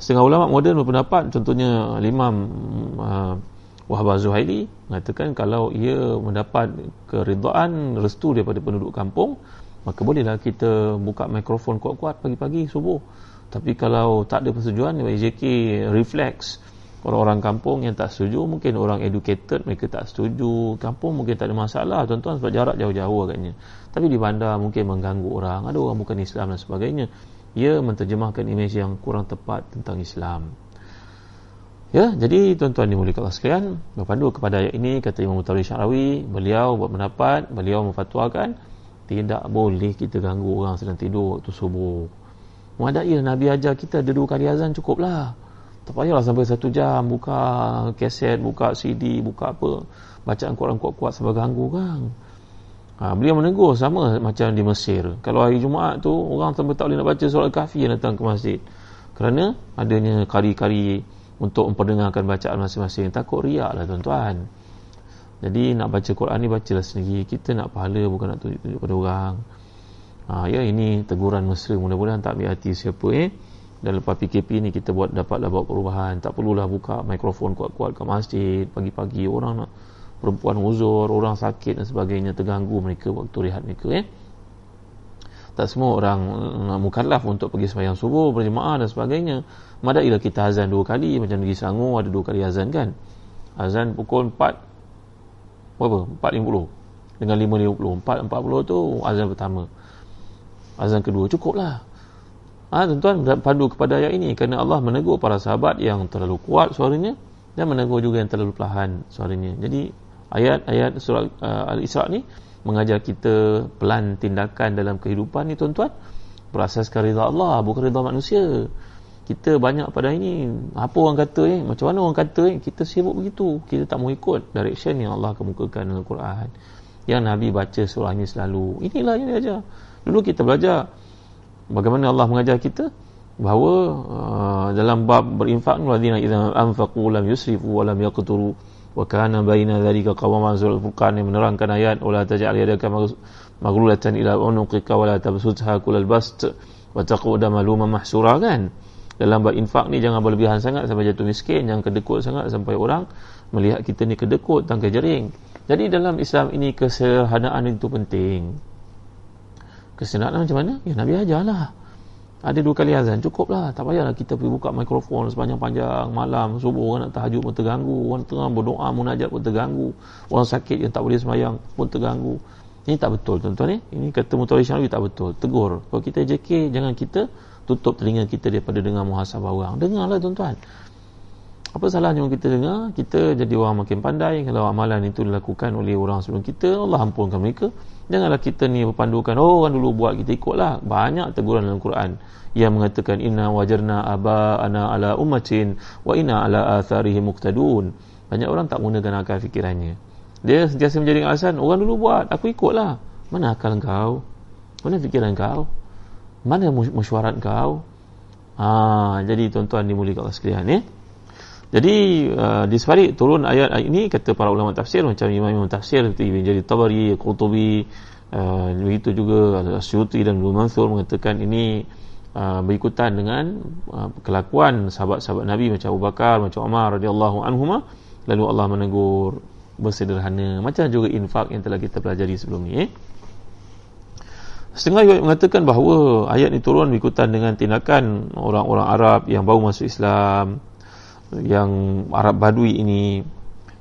Setengah ulama moden berpendapat contohnya Imam uh, Wahab Zuhaili mengatakan kalau ia mendapat keridaan restu daripada penduduk kampung maka bolehlah kita buka mikrofon kuat-kuat pagi-pagi subuh tapi kalau tak ada persetujuan JK reflex. Orang-orang kampung yang tak setuju mungkin orang educated mereka tak setuju. Kampung mungkin tak ada masalah tuan-tuan sebab jarak jauh-jauh agaknya. Tapi di bandar mungkin mengganggu orang ada orang bukan Islam dan sebagainya. Ia menterjemahkan imej yang kurang tepat tentang Islam. Ya jadi tuan-tuan dimuliakan Allah sekalian berpandu kepada ayat ini kata Imam Mutawri Syarawi beliau buat pendapat beliau memfatwakan tidak boleh kita ganggu orang sedang tidur waktu subuh Muadailah Nabi ajar kita ada dua kali azan cukuplah. Tak payahlah sampai satu jam buka kaset, buka CD, buka apa. Bacaan Quran kuat-kuat sampai ganggu kan. Ha, beliau menegur sama macam di Mesir. Kalau hari Jumaat tu orang sampai tak boleh nak baca surat kafi yang datang ke masjid. Kerana adanya kari-kari untuk memperdengarkan bacaan masing-masing. Takut riak lah tuan-tuan. Jadi nak baca Quran ni bacalah sendiri. Kita nak pahala bukan nak tunjuk-tunjuk pada orang ha, ya ini teguran mesra. Mudah-mudahan tak ambil hati siapa eh. Dan lepas PKP ni kita buat dapatlah buat perubahan. Tak perlulah buka mikrofon kuat-kuat ke masjid pagi-pagi. Orang nak perempuan uzur orang sakit dan sebagainya terganggu mereka waktu rehat mereka eh. Tak semua orang uh, mukallaf untuk pergi sembahyang subuh berjemaah dan sebagainya. Madailah kita azan dua kali macam di Sangu ada dua kali azan kan? Azan pukul 4 berapa? 4.50 dengan 5.50 4.40 tu azan pertama azan kedua cukup lah Ha, tuan-tuan padu kepada ayat ini kerana Allah menegur para sahabat yang terlalu kuat suaranya dan menegur juga yang terlalu perlahan suaranya. Jadi ayat-ayat surah uh, Al-Isra ni mengajar kita pelan tindakan dalam kehidupan ni tuan-tuan berasaskan rida Allah bukan rida manusia. Kita banyak pada ini apa orang kata eh macam mana orang kata eh kita sibuk begitu. Kita tak mau ikut direction yang Allah kemukakan dalam Al-Quran. Yang Nabi baca surah ini selalu. Inilah yang dia ajar. Dulu kita belajar bagaimana Allah mengajar kita bahawa uh, dalam bab berinfak walladzina idza anfaqu lam yusrifu wa lam yaqturu wa kana baina dhalika qawaman surah furqan menerangkan ayat wala taj'al yadaka maghlulatan ila unuqika wa la tabsutha kullal bast wa taquda maluman mahsura. Kan? Dalam bab infak ni jangan berlebihan sangat sampai jatuh miskin jangan kedekut sangat sampai orang melihat kita ni kedekut tangkai jering. Jadi dalam Islam ini kesederhanaan itu penting Kesenangan macam mana? Ya Nabi ajarlah. Ada dua kali azan, cukup lah. Tak payahlah kita pergi buka mikrofon sepanjang-panjang malam, subuh orang nak tahajud pun terganggu, orang tengah berdoa munajat pun terganggu, orang sakit yang tak boleh semayang pun terganggu. Ini tak betul tuan-tuan eh. Ini kata Mutawari Syarawi tak betul. Tegur. Kalau kita JK, jangan kita tutup telinga kita daripada dengar muhasabah orang. Dengarlah tuan-tuan. Apa salahnya kita dengar? Kita jadi orang makin pandai. Kalau amalan itu dilakukan oleh orang sebelum kita, Allah ampunkan mereka. Janganlah kita ni berpandukan Oh orang dulu buat kita ikutlah Banyak teguran dalam Quran Yang mengatakan Inna wajarna aba ana ala ummatin Wa inna ala atharihi muqtadun Banyak orang tak menggunakan akal fikirannya Dia sentiasa menjadi alasan Orang dulu buat Aku ikutlah Mana akal kau? Mana fikiran kau? Mana mesyuarat kau? Ha, jadi tuan-tuan dimuliakan Allah sekalian ya? Jadi uh, di sebalik turun ayat, ayat ini kata para ulama tafsir macam imam-imam tafsir seperti Ibn Jadi Tabari, Qurtubi, uh, begitu juga Asyuti dan Ibn Mansur mengatakan ini uh, berikutan dengan uh, kelakuan sahabat-sahabat Nabi macam Abu Bakar, macam Umar radhiyallahu anhuma lalu Allah menegur bersederhana. Macam juga infak yang telah kita pelajari sebelum ini. Eh. Setengah ayat mengatakan bahawa ayat ini turun berikutan dengan tindakan orang-orang Arab yang baru masuk Islam yang Arab Badui ini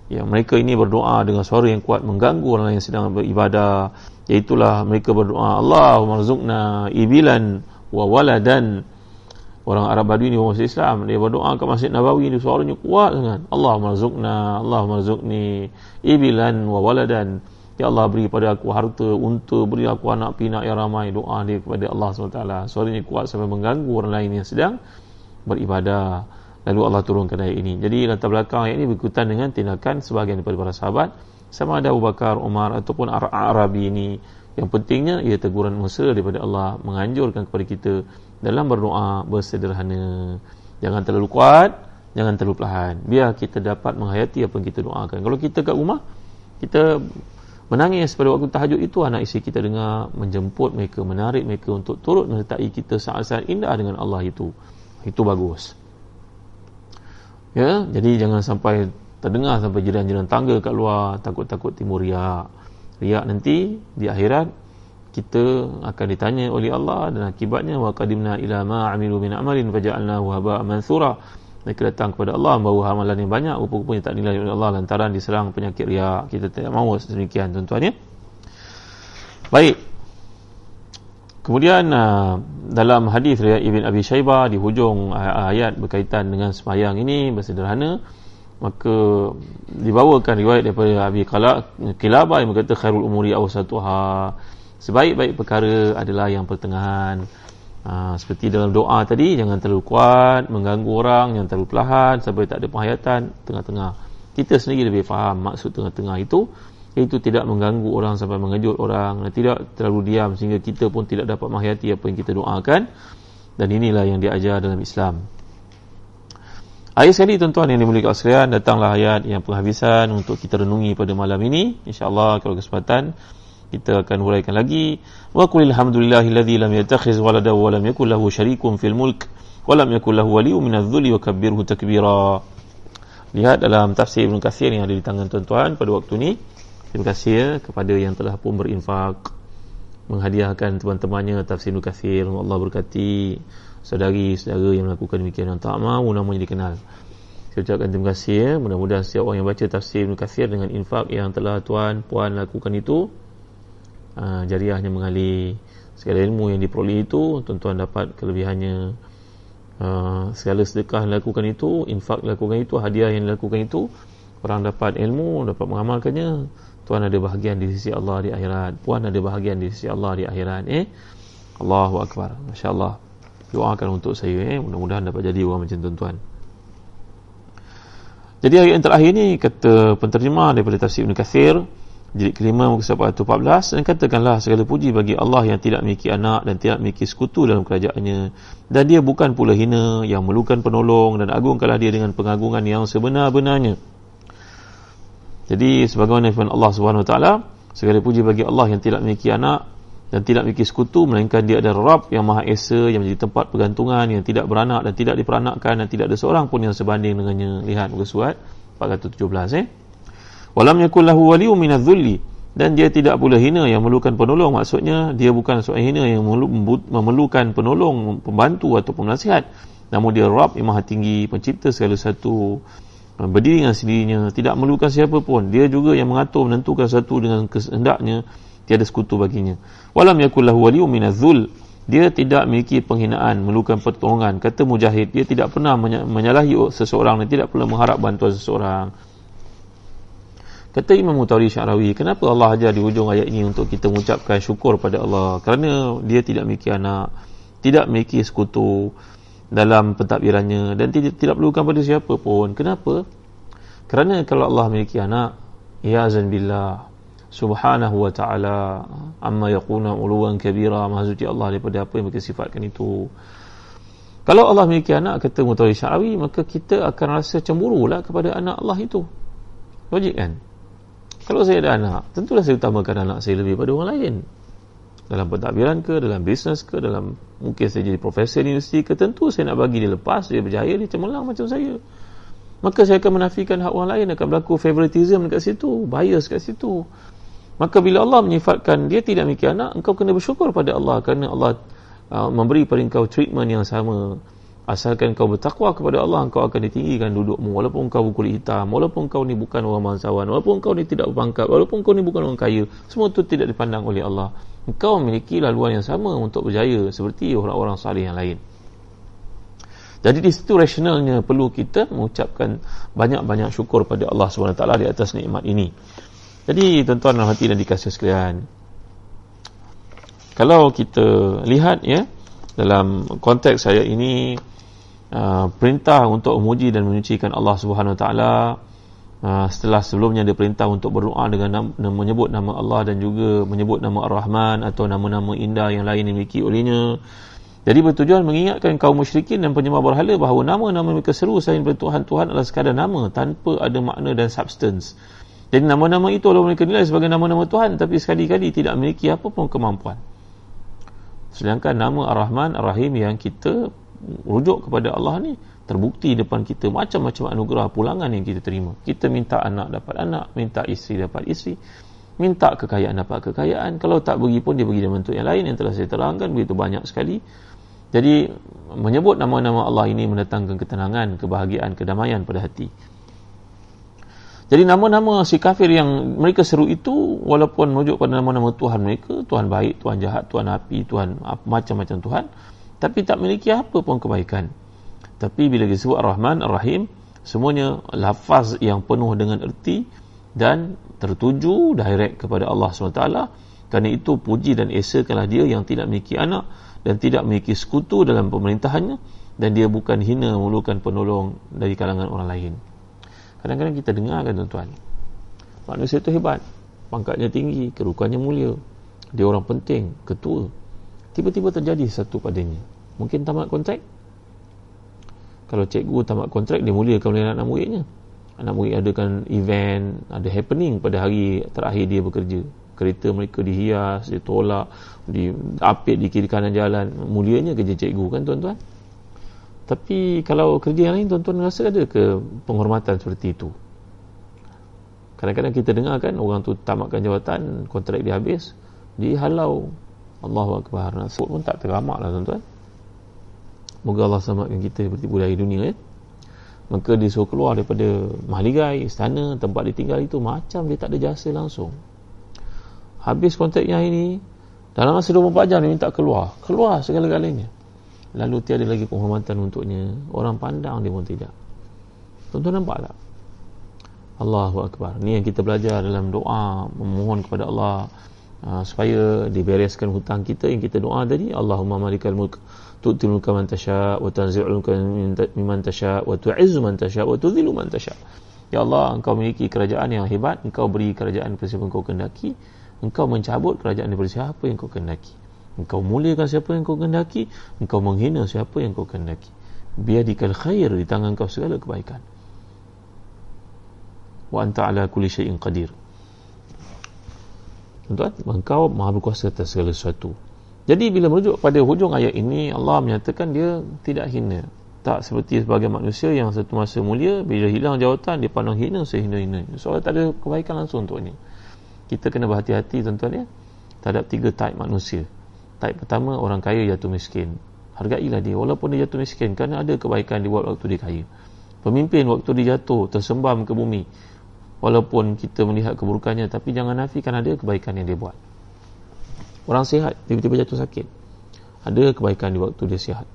yang mereka ini berdoa dengan suara yang kuat mengganggu orang yang sedang beribadah. Iaitulah mereka berdoa Allahumma rzuqna ibilan wa waladan. Orang Arab Badui ini orang Islam dia berdoa ke Masjid Nabawi ini suaranya kuat sangat. Allahumma rzuqna Allahumma rzuqni ibilan wa waladan. Ya Allah beri pada aku harta unta beri aku anak pinak yang ramai. Doa dia kepada Allah SWT. Suaranya kuat sampai mengganggu orang lain yang sedang beribadah lalu Allah turunkan ayat ini. Jadi latar belakang ayat ini berikutan dengan tindakan sebahagian daripada para sahabat. Sama ada Abu Bakar, Umar ataupun Arabi ini. Yang pentingnya ia teguran mesra daripada Allah menganjurkan kepada kita dalam berdoa bersederhana. Jangan terlalu kuat jangan terlalu perlahan. Biar kita dapat menghayati apa yang kita doakan. Kalau kita kat rumah kita menangis pada waktu tahajud itu anak isteri kita dengar menjemput mereka menarik mereka untuk turut menyertai kita saat-saat indah dengan Allah itu. Itu bagus ya jadi jangan sampai terdengar sampai jiran-jiran tangga kat luar takut-takut timur riak. Riak nanti di akhirat kita akan ditanya oleh Allah dan akibatnya wa qadimna ila ma amilu min amalin faja'alnahu haba'an mansura. Mereka datang kepada Allah membawa amalan yang banyak rupa-rupanya tak nilai oleh Allah lantaran diserang penyakit riak. Kita tidak mahu sedemikian tuan-tuan ya. Baik kemudian uh, dalam hadis riwayat Ibn Abi Shaybah di hujung ayat berkaitan dengan semayang ini bersederhana maka dibawakan riwayat daripada Abi Kilabah yang berkata khairul umuri awsatuha. Sebaik-baik perkara adalah yang pertengahan. Ha, seperti dalam doa tadi jangan terlalu kuat mengganggu orang yang terlalu perlahan sampai tak ada penghayatan tengah-tengah. Kita sendiri lebih faham maksud tengah-tengah itu itu tidak mengganggu orang sampai mengejut orang. Dan tidak terlalu diam sehingga kita pun tidak dapat menghayati apa yang kita doakan. Dan inilah yang diajar dalam Islam. Ayat sekali tuan-tuan yang dimuliakan sekalian datanglah ayat yang penghabisan untuk kita renungi pada malam ini. insya-Allah kalau kesempatan kita akan huraikan lagi. Wa qul alhamdulillahillazi lam yattakhiz walada wa lam yakul lahu syarikun fil mulk wa lam yakul lahu waliyyun wa kabbirhu takbira. Lihat dalam tafsir Ibn Kathir yang ada di tangan tuan-tuan pada waktu ini terima kasih kepada yang telah pun berinfak menghadiahkan teman-temannya tafsir Kathir Allah berkati saudari-saudara yang melakukan demikian yang tak mahu namanya dikenal. Saya ucapkan terima kasih ya. mudah-mudahan setiap orang yang baca tafsir Ibn Kathir dengan infak yang telah tuan puan lakukan itu uh, jariahnya mengalir. Segala ilmu yang diperoleh itu tuan-tuan dapat kelebihannya. Uh, segala sedekah yang dilakukan itu infak dilakukan itu hadiah yang dilakukan itu orang dapat ilmu dapat mengamalkannya tuan ada bahagian di sisi Allah di akhirat. Puan ada bahagian di sisi Allah di akhirat eh? Allahu Akbar. Masya Allah doakan untuk saya eh? Mudah-mudahan dapat jadi orang macam tuan-tuan. Jadi ayat yang terakhir ni kata penterjemah daripada tafsir Ibn Kathir Jilid kelima muka surat 14 dan katakanlah segala puji bagi Allah yang tidak memiliki anak dan tidak memiliki sekutu dalam kerajaannya. Dan dia bukan pula hina yang memerlukan penolong dan agungkanlah dia dengan pengagungan yang sebenar-benarnya jadi sebagaimana firman Allah Subhanahu Wa Taala segala puji bagi Allah yang tidak memiliki anak dan tidak memiliki sekutu melainkan dia adalah Rabb yang Maha Esa yang menjadi tempat pergantungan yang tidak beranak dan tidak diperanakkan dan tidak ada seorang pun yang sebanding dengannya. Lihat muka surat 417 eh. Walam yakul lahu waliyun min adh-dhulli. Dan dia tidak pula hina yang memerlukan penolong. Maksudnya dia bukan seorang hina yang memerlukan penolong pembantu atau penasihat namun dia Rabb yang maha tinggi pencipta segala satu berdiri dengan sendirinya tidak memerlukan siapa pun. Dia juga yang mengatur menentukan satu dengan kehendaknya tiada sekutu baginya. Walam yakul lahu waliyun min dia tidak memiliki penghinaan memerlukan pertolongan. Kata mujahid dia tidak pernah menyalahi seseorang dan tidak pernah mengharap bantuan seseorang. Kata Imam Mutawri Syarawi, kenapa Allah ajar di hujung ayat ini untuk kita mengucapkan syukur pada Allah? Kerana dia tidak memiliki anak, tidak memiliki sekutu dalam pentadbirannya dan tidak, tidak perlukan pada siapa pun. Kenapa? Kerana kalau Allah memiliki anak, ya azan billah, subhanahu wa ta'ala, amma yakuna uluwan kabira, maha suci Allah daripada apa yang mereka sifatkan itu. Kalau Allah memiliki anak, kata Mutawri Syarawi, maka kita akan rasa cemburu lah kepada anak Allah itu. Logik kan? Kalau saya ada anak, tentulah saya utamakan anak saya lebih pada orang lain. Dalam pentadbiran ke, dalam bisnes ke, dalam mungkin saya jadi profesor di universiti ke, tentu saya nak bagi dia lepas, dia berjaya, dia cemerlang macam saya. Maka saya akan menafikan hak orang lain, akan berlaku favoritism dekat situ, bias dekat situ. Maka bila Allah menyifatkan dia tidak memiliki anak, engkau kena bersyukur pada Allah kerana Allah uh, memberi pada engkau treatment yang sama asalkan kau bertakwa kepada Allah kau akan ditinggikan dudukmu walaupun kau berkulit hitam walaupun kau ni bukan orang bangsawan walaupun kau ni tidak berpangkat walaupun kau ni bukan orang kaya semua itu tidak dipandang oleh Allah engkau memiliki laluan yang sama untuk berjaya seperti orang-orang salih yang lain. Jadi di situ rasionalnya perlu kita mengucapkan banyak-banyak syukur pada Allah SWT di atas nikmat ini. Jadi tuan-tuan dan hati dan dikasih sekalian kalau kita lihat ya dalam konteks saya ini Uh, perintah untuk memuji dan menyucikan Allah Subhanahu Wa Taala uh, setelah sebelumnya ada perintah untuk berdoa dengan nama, menyebut nama Allah dan juga menyebut nama Ar-Rahman atau nama-nama indah yang lain dimiliki olehnya Jadi bertujuan mengingatkan kaum musyrikin dan penyembah berhala bahawa nama-nama mereka seru selain bertuhan-tuhan adalah sekadar nama tanpa ada makna dan substance. Jadi nama-nama itu adalah mereka nilai sebagai nama-nama Tuhan tapi sekali-kali tidak memiliki apa pun kemampuan. Sedangkan nama Ar-Rahman, Ar-Rahim yang kita rujuk kepada Allah ni terbukti depan kita macam-macam anugerah pulangan yang kita terima. Kita minta anak dapat anak, minta isteri dapat isteri, minta kekayaan dapat kekayaan. Kalau tak bagi pun dia bagi dalam bentuk yang lain yang telah saya terangkan begitu banyak sekali. Jadi menyebut nama-nama Allah ini mendatangkan ketenangan, kebahagiaan, kedamaian pada hati. Jadi nama-nama si kafir yang mereka seru itu walaupun merujuk pada nama-nama Tuhan mereka, Tuhan baik, Tuhan jahat, Tuhan api, Tuhan macam-macam Tuhan, tapi tak memiliki apa pun kebaikan. Tapi bila disebut Ar-Rahman, Ar-Rahim, semuanya lafaz yang penuh dengan erti dan tertuju direct kepada Allah SWT. Kerana itu puji dan esakanlah dia yang tidak memiliki anak, dan tidak memiliki sekutu dalam pemerintahannya dan dia bukan hina memerlukan penolong dari kalangan orang lain. Kadang-kadang kita dengar kan tuan-tuan. Manusia itu hebat. Pangkatnya tinggi kerukannya mulia. Dia orang penting ketua. Tiba-tiba terjadi satu padanya. Mungkin tamat kontrak kalau cikgu tamat kontrak dia muliakan oleh anak-anak muridnya anak murid adakan event ada happening pada hari terakhir dia bekerja kereta mereka dihias, ditolak, diapit di kiri kanan jalan. Mulianya kerja cikgu kan tuan-tuan? Tapi kalau kerja yang lain tuan-tuan rasa ada ke penghormatan seperti itu? Kadang-kadang kita dengar kan orang tu tamatkan jawatan, kontrak dia habis, dihalau. Allahu Akbar. Nak sebut pun tak teramak lah tuan-tuan. Moga Allah selamatkan kita seperti budaya dunia ya. Maka dia suruh keluar daripada mahligai, istana, tempat dia tinggal itu macam dia tak ada jasa langsung. Habis kontraknya ini dalam masa 24 jam dia minta keluar. Keluar segala-galanya. Lalu tiada lagi penghormatan untuknya. Orang pandang dia pun tidak. Tuan-tuan nampak tak? Allahu Akbar. Ni yang kita belajar dalam doa memohon kepada Allah uh, supaya dibereskan hutang kita yang kita doa tadi. Allahumma malikal mulk tu'til mulka man tasha wa tanzi'ul mulka mimman tasha wa tu'izzu man tasha wa tudhillu man tasha. Ya Allah engkau memiliki kerajaan yang hebat engkau beri kerajaan kepada siapa engkau kehendaki engkau mencabut kerajaan daripada siapa yang kau kendaki engkau muliakan siapa yang kau kendaki engkau menghina siapa yang kau kendaki biadikal khair di tangan kau segala kebaikan. Wa anta ala kulli syai'in qadir. Tuan engkau maha berkuasa atas segala sesuatu jadi bila merujuk pada hujung ayat ini Allah menyatakan dia tidak hina. Tak seperti sebagai manusia yang satu masa mulia bila hilang jawatan dia pandang hina sehina-hina. Soalnya tak ada kebaikan langsung untuk ini kita kena berhati-hati tuan-tuan ya terhadap tiga type manusia. Type pertama orang kaya jatuh miskin. Hargailah dia walaupun dia jatuh miskin kerana ada kebaikan dia buat waktu dia kaya. Pemimpin waktu dia jatuh tersembam ke bumi. Walaupun kita melihat keburukannya tapi jangan nafikan ada kebaikan yang dia buat orang sihat tiba-tiba jatuh sakit. Ada kebaikan di waktu dia sihat.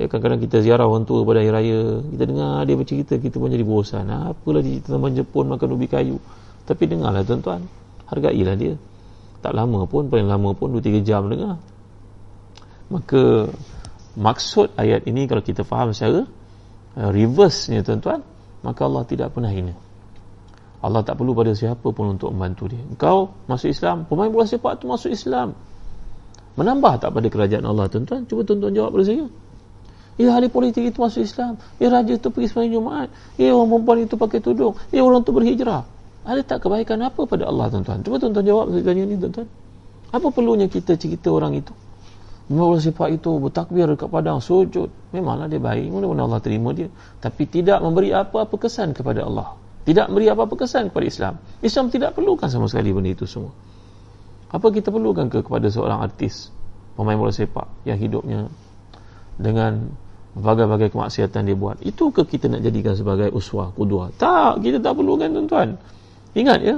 Ya, kadang-kadang kita ziarah orang tua pada hari raya kita dengar dia bercerita kita pun jadi bosan. Apalah dia cerita Jepun makan ubi kayu. Tapi dengarlah tuan-tuan hargailah dia. Tak lama pun paling lama pun 2-3 jam dengar. Maka maksud ayat ini kalau kita faham secara uh, reverse ni tuan-tuan maka Allah tidak pernah hina Allah tak perlu pada siapa pun untuk membantu dia Kau masuk Islam pemain bola sepak tu masuk Islam menambah tak pada kerajaan Allah tuan-tuan cuba tuan-tuan jawab pada saya Ya ahli politik itu masuk Islam Ya raja itu pergi sembahyang Jumaat Ya orang perempuan itu pakai tudung Ya orang itu berhijrah ada tak kebaikan apa pada Allah tuan-tuan? Cuba tuan-tuan jawab saya tanya ni tuan-tuan. Apa perlunya kita cerita orang itu? Memang sifat itu bertakbir dekat padang sujud. Memanglah dia baik. Mudah-mudahan Allah terima dia. Tapi tidak memberi apa-apa kesan kepada Allah. Tidak memberi apa-apa kesan kepada Islam. Islam tidak perlukan sama sekali benda itu semua. Apa kita perlukan ke kepada seorang artis pemain bola sepak yang hidupnya dengan bagai-bagai kemaksiatan dia buat. Itu ke kita nak jadikan sebagai uswah, kudua? Tak, kita tak perlukan tuan-tuan. Ingat ya,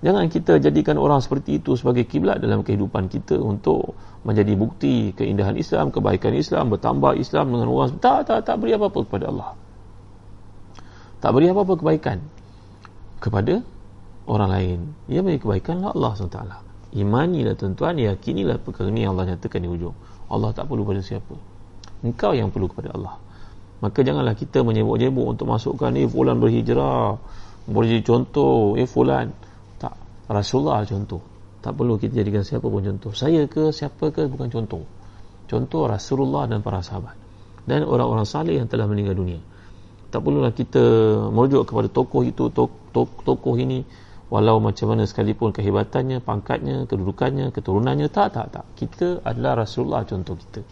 jangan kita jadikan orang seperti itu sebagai kiblat dalam kehidupan kita untuk menjadi bukti keindahan Islam, kebaikan Islam, bertambah Islam dengan orang tak tak tak beri apa-apa kepada Allah. Tak beri apa-apa kebaikan kepada orang lain. Ia beri kebaikan Allah SWT. Imanilah tuan-tuan, yakinilah perkara ini yang Allah nyatakan di hujung. Allah tak perlu pada siapa. Engkau yang perlu kepada Allah. Maka janganlah kita menyebut-nyebut untuk masukkan ni fulan berhijrah boleh jadi contoh eh fulan tak Rasulullah contoh tak perlu kita jadikan siapa pun contoh saya ke siapa ke bukan contoh contoh Rasulullah dan para sahabat dan orang-orang saleh yang telah meninggal dunia tak perlulah kita merujuk kepada tokoh itu tokoh, tokoh ini walau macam mana sekalipun kehebatannya pangkatnya kedudukannya keturunannya tak tak tak. Kita adalah Rasulullah contoh kita.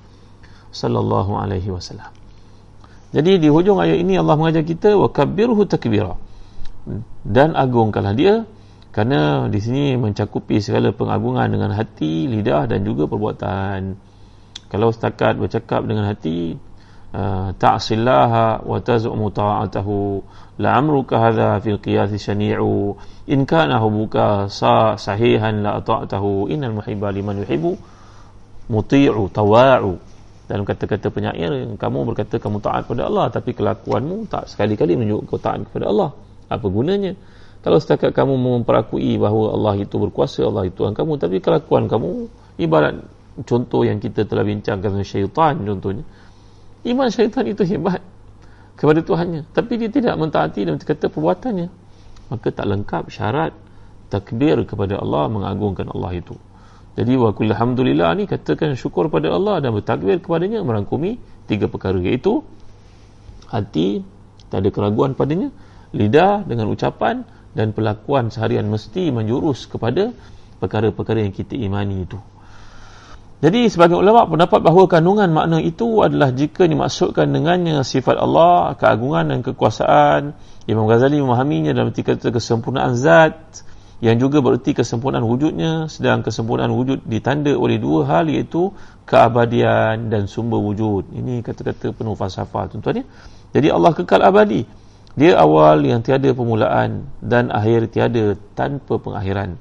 Sallallahu alaihi wasallam. Jadi di hujung ayat ini Allah mengajar kita wa kabbirhu takbira. Dan agungkanlah dia kerana di sini mencakupi segala pengagungan dengan hati, lidah dan juga perbuatan. Kalau setakat bercakap dengan hati, ta'sillaha wa taz'umu ta'atahu la amruka hadha fil qiyas shani'u in kana hubuka sa sahihan la ta'atahu innal muhibba liman yuhibbu muti'u tawa'u dalam kata-kata penyair kamu berkata kamu taat kepada Allah tapi kelakuanmu tak sekali-kali menunjuk kau taat kepada Allah. Apa gunanya? Kalau setakat kamu memperakui bahawa Allah itu berkuasa, Allah itu Tuhan kamu, tapi kelakuan kamu ibarat contoh yang kita telah bincangkan dengan syaitan contohnya. Iman syaitan itu hebat kepada Tuhannya, tapi dia tidak mentaati dan kata perbuatannya. Maka tak lengkap syarat takbir kepada Allah mengagungkan Allah itu. Jadi wa kullu hamdulillah ni katakan syukur pada Allah dan bertakbir kepadanya merangkumi tiga perkara iaitu hati tak ada keraguan padanya, lidah dengan ucapan dan pelakuan seharian mesti menjurus kepada perkara-perkara yang kita imani itu. Jadi sebagai ulama pendapat bahawa kandungan makna itu adalah jika dimaksudkan dengannya sifat Allah, keagungan dan kekuasaan. Imam Ghazali memahaminya dalam arti kata kesempurnaan zat yang juga bererti kesempurnaan wujudnya sedang kesempurnaan wujud ditanda oleh dua hal iaitu keabadian dan sumber wujud. Ini kata-kata penuh falsafah tuan-tuan ya. Jadi Allah kekal abadi. Dia awal yang tiada permulaan dan akhir tiada tanpa pengakhiran.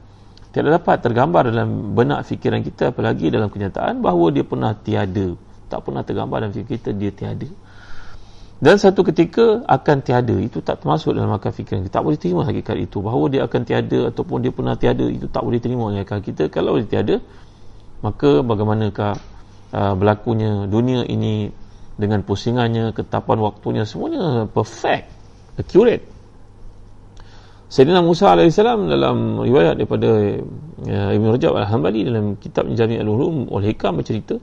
Tiada dapat tergambar dalam benak fikiran kita apalagi dalam kenyataan bahawa dia pernah tiada. Tak pernah tergambar dalam fikiran kita dia tiada. Dan satu ketika akan tiada itu tak termasuk dalam akal fikiran kita. Tak boleh terima hakikat itu bahawa dia akan tiada ataupun dia pernah tiada itu tak boleh terima oleh akal kita. Kalau dia tiada maka bagaimanakah uh, berlakunya dunia ini dengan pusingannya, ketapan waktunya semuanya perfect accurate Sayyidina Musa AS dalam riwayat daripada uh, Ibn Rajab Al-Hambali dalam kitab Jami' Al-Ulum Al-Hikam bercerita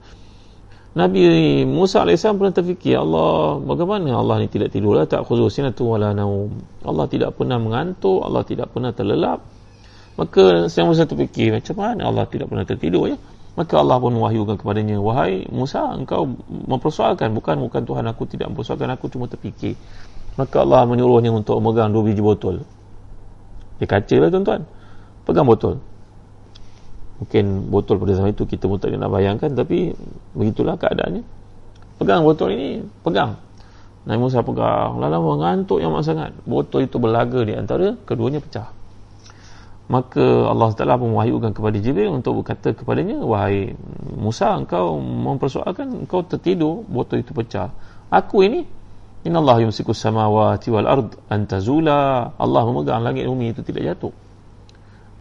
Nabi Musa AS pernah terfikir Allah bagaimana Allah ni tidak tidur? Lah tak khuzu sinatu wala naum. Allah tidak pernah mengantuk Allah tidak pernah terlelap. Maka Sayyidina Musa terfikir macam mana Allah tidak pernah tertidur ya? Maka Allah pun mewahyukan kepadanya wahai Musa engkau mempersoalkan. Bukan bukan Tuhan aku tidak mempersoalkan aku cuma terfikir. Maka Allah menyuruhnya untuk memegang dua biji botol dia kaca lah tuan-tuan. Pegang botol. Mungkin botol pada zaman itu kita pun tak nak bayangkan tapi begitulah keadaannya. Pegang botol ini pegang. Nabi Musa pegang. Lama mengantuk yang amat sangat. Botol itu berlaga di antara keduanya pecah. Maka Allah Ta'ala pun mewahyukan kepada Jibril untuk berkata kepadanya wahai Musa engkau mempersoalkan engkau tertidur botol itu pecah. Aku ini Inna Allah yumsiku samawati wal ard antazula. Allah memegang langit bumi itu tidak jatuh.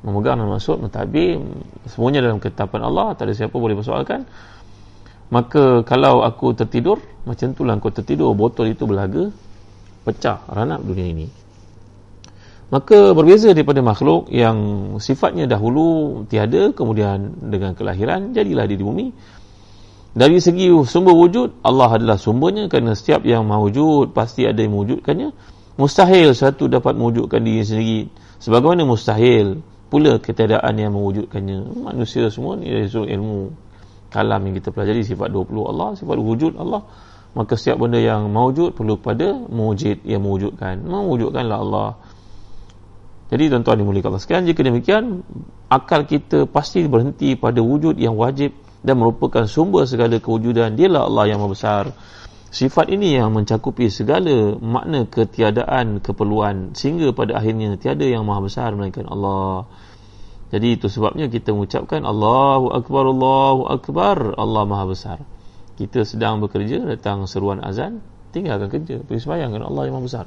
Memegang dan maksud mentadbir semuanya dalam ketetapan Allah, tak ada siapa boleh persoalkan. Maka kalau aku tertidur, macam itulah aku tertidur, botol itu berlaga pecah ranap dunia ini. Maka berbeza daripada makhluk yang sifatnya dahulu tiada kemudian dengan kelahiran jadilah dia di bumi dari segi sumber wujud Allah adalah sumbernya kerana setiap yang mewujud pasti ada yang mewujudkannya. Mustahil satu dapat mewujudkan diri sendiri. Sebagaimana mustahil pula ketiadaan yang mewujudkannya. Manusia semua ni dari sudut ilmu. Kalam yang kita pelajari sifat 20 Allah sifat wujud Allah. Maka setiap benda yang mewujud perlu pada mewujud yang mewujudkan. Mewujudkanlah Allah. Jadi tuan-tuan dimuliakan Allah. Jika demikian akal kita pasti berhenti pada wujud yang wajib dan merupakan sumber segala kewujudan. Dialah Allah yang maha besar. Sifat ini yang mencakupi segala makna ketiadaan keperluan sehingga pada akhirnya tiada yang maha besar melainkan Allah. Jadi itu sebabnya kita mengucapkan Allahu Akbar Allahu Akbar Allah maha besar. Kita sedang bekerja datang seruan azan tinggalkan kerja. Pergi sembahyang Allah yang maha besar.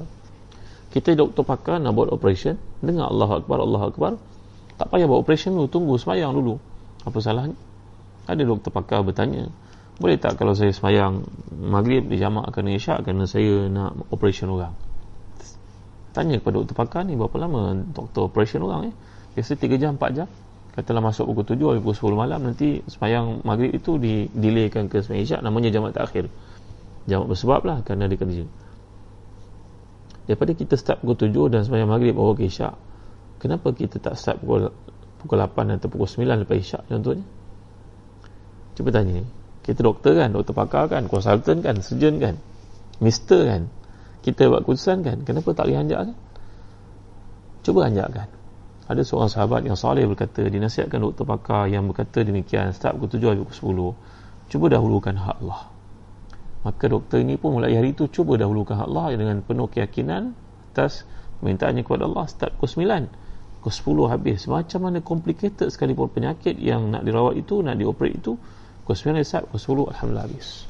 Kita doktor pakar nak buat operation dengar Allahu Akbar Allahu Akbar. Tak payah buat operation dulu tunggu sembahyang dulu. Apa salahnya ada doktor pakar bertanya boleh tak kalau saya semayang maghrib dijamak kerana isyak kerana saya nak operation orang? Tanya kepada doktor pakar ni berapa lama doktor operation orang eh? Biasa 3 jam 4 jam. Katalah masuk pukul 7 atau pukul 10 malam nanti semayang maghrib itu di delaykan ke semayang isyak namanya jamak takhir jamak bersebab lah kerana dia kerja. Daripada kita start pukul 7 dan semayang maghrib baru ke isyak kenapa kita tak start pukul pukul 8 atau pukul 9 lepas isyak contohnya cuba tanya. Kita doktor kan doktor pakar kan konsultan kan surgeon kan mister kan. Kita buat keputusan kan kenapa tak boleh anjak kan cuba anjakkan ada seorang sahabat yang salih berkata dinasihatkan doktor pakar yang berkata demikian start pukul 7 pukul 10 cuba dahulukan hak Allah. Maka doktor ini pun mulai hari itu cuba dahulukan hak Allah dengan penuh keyakinan atas permintaannya kepada Allah start pukul 9 pukul 10 habis. Macam mana complicated sekali pun penyakit yang nak dirawat itu nak dioperate itu pukul 9 start pukul 10 Alhamdulillah habis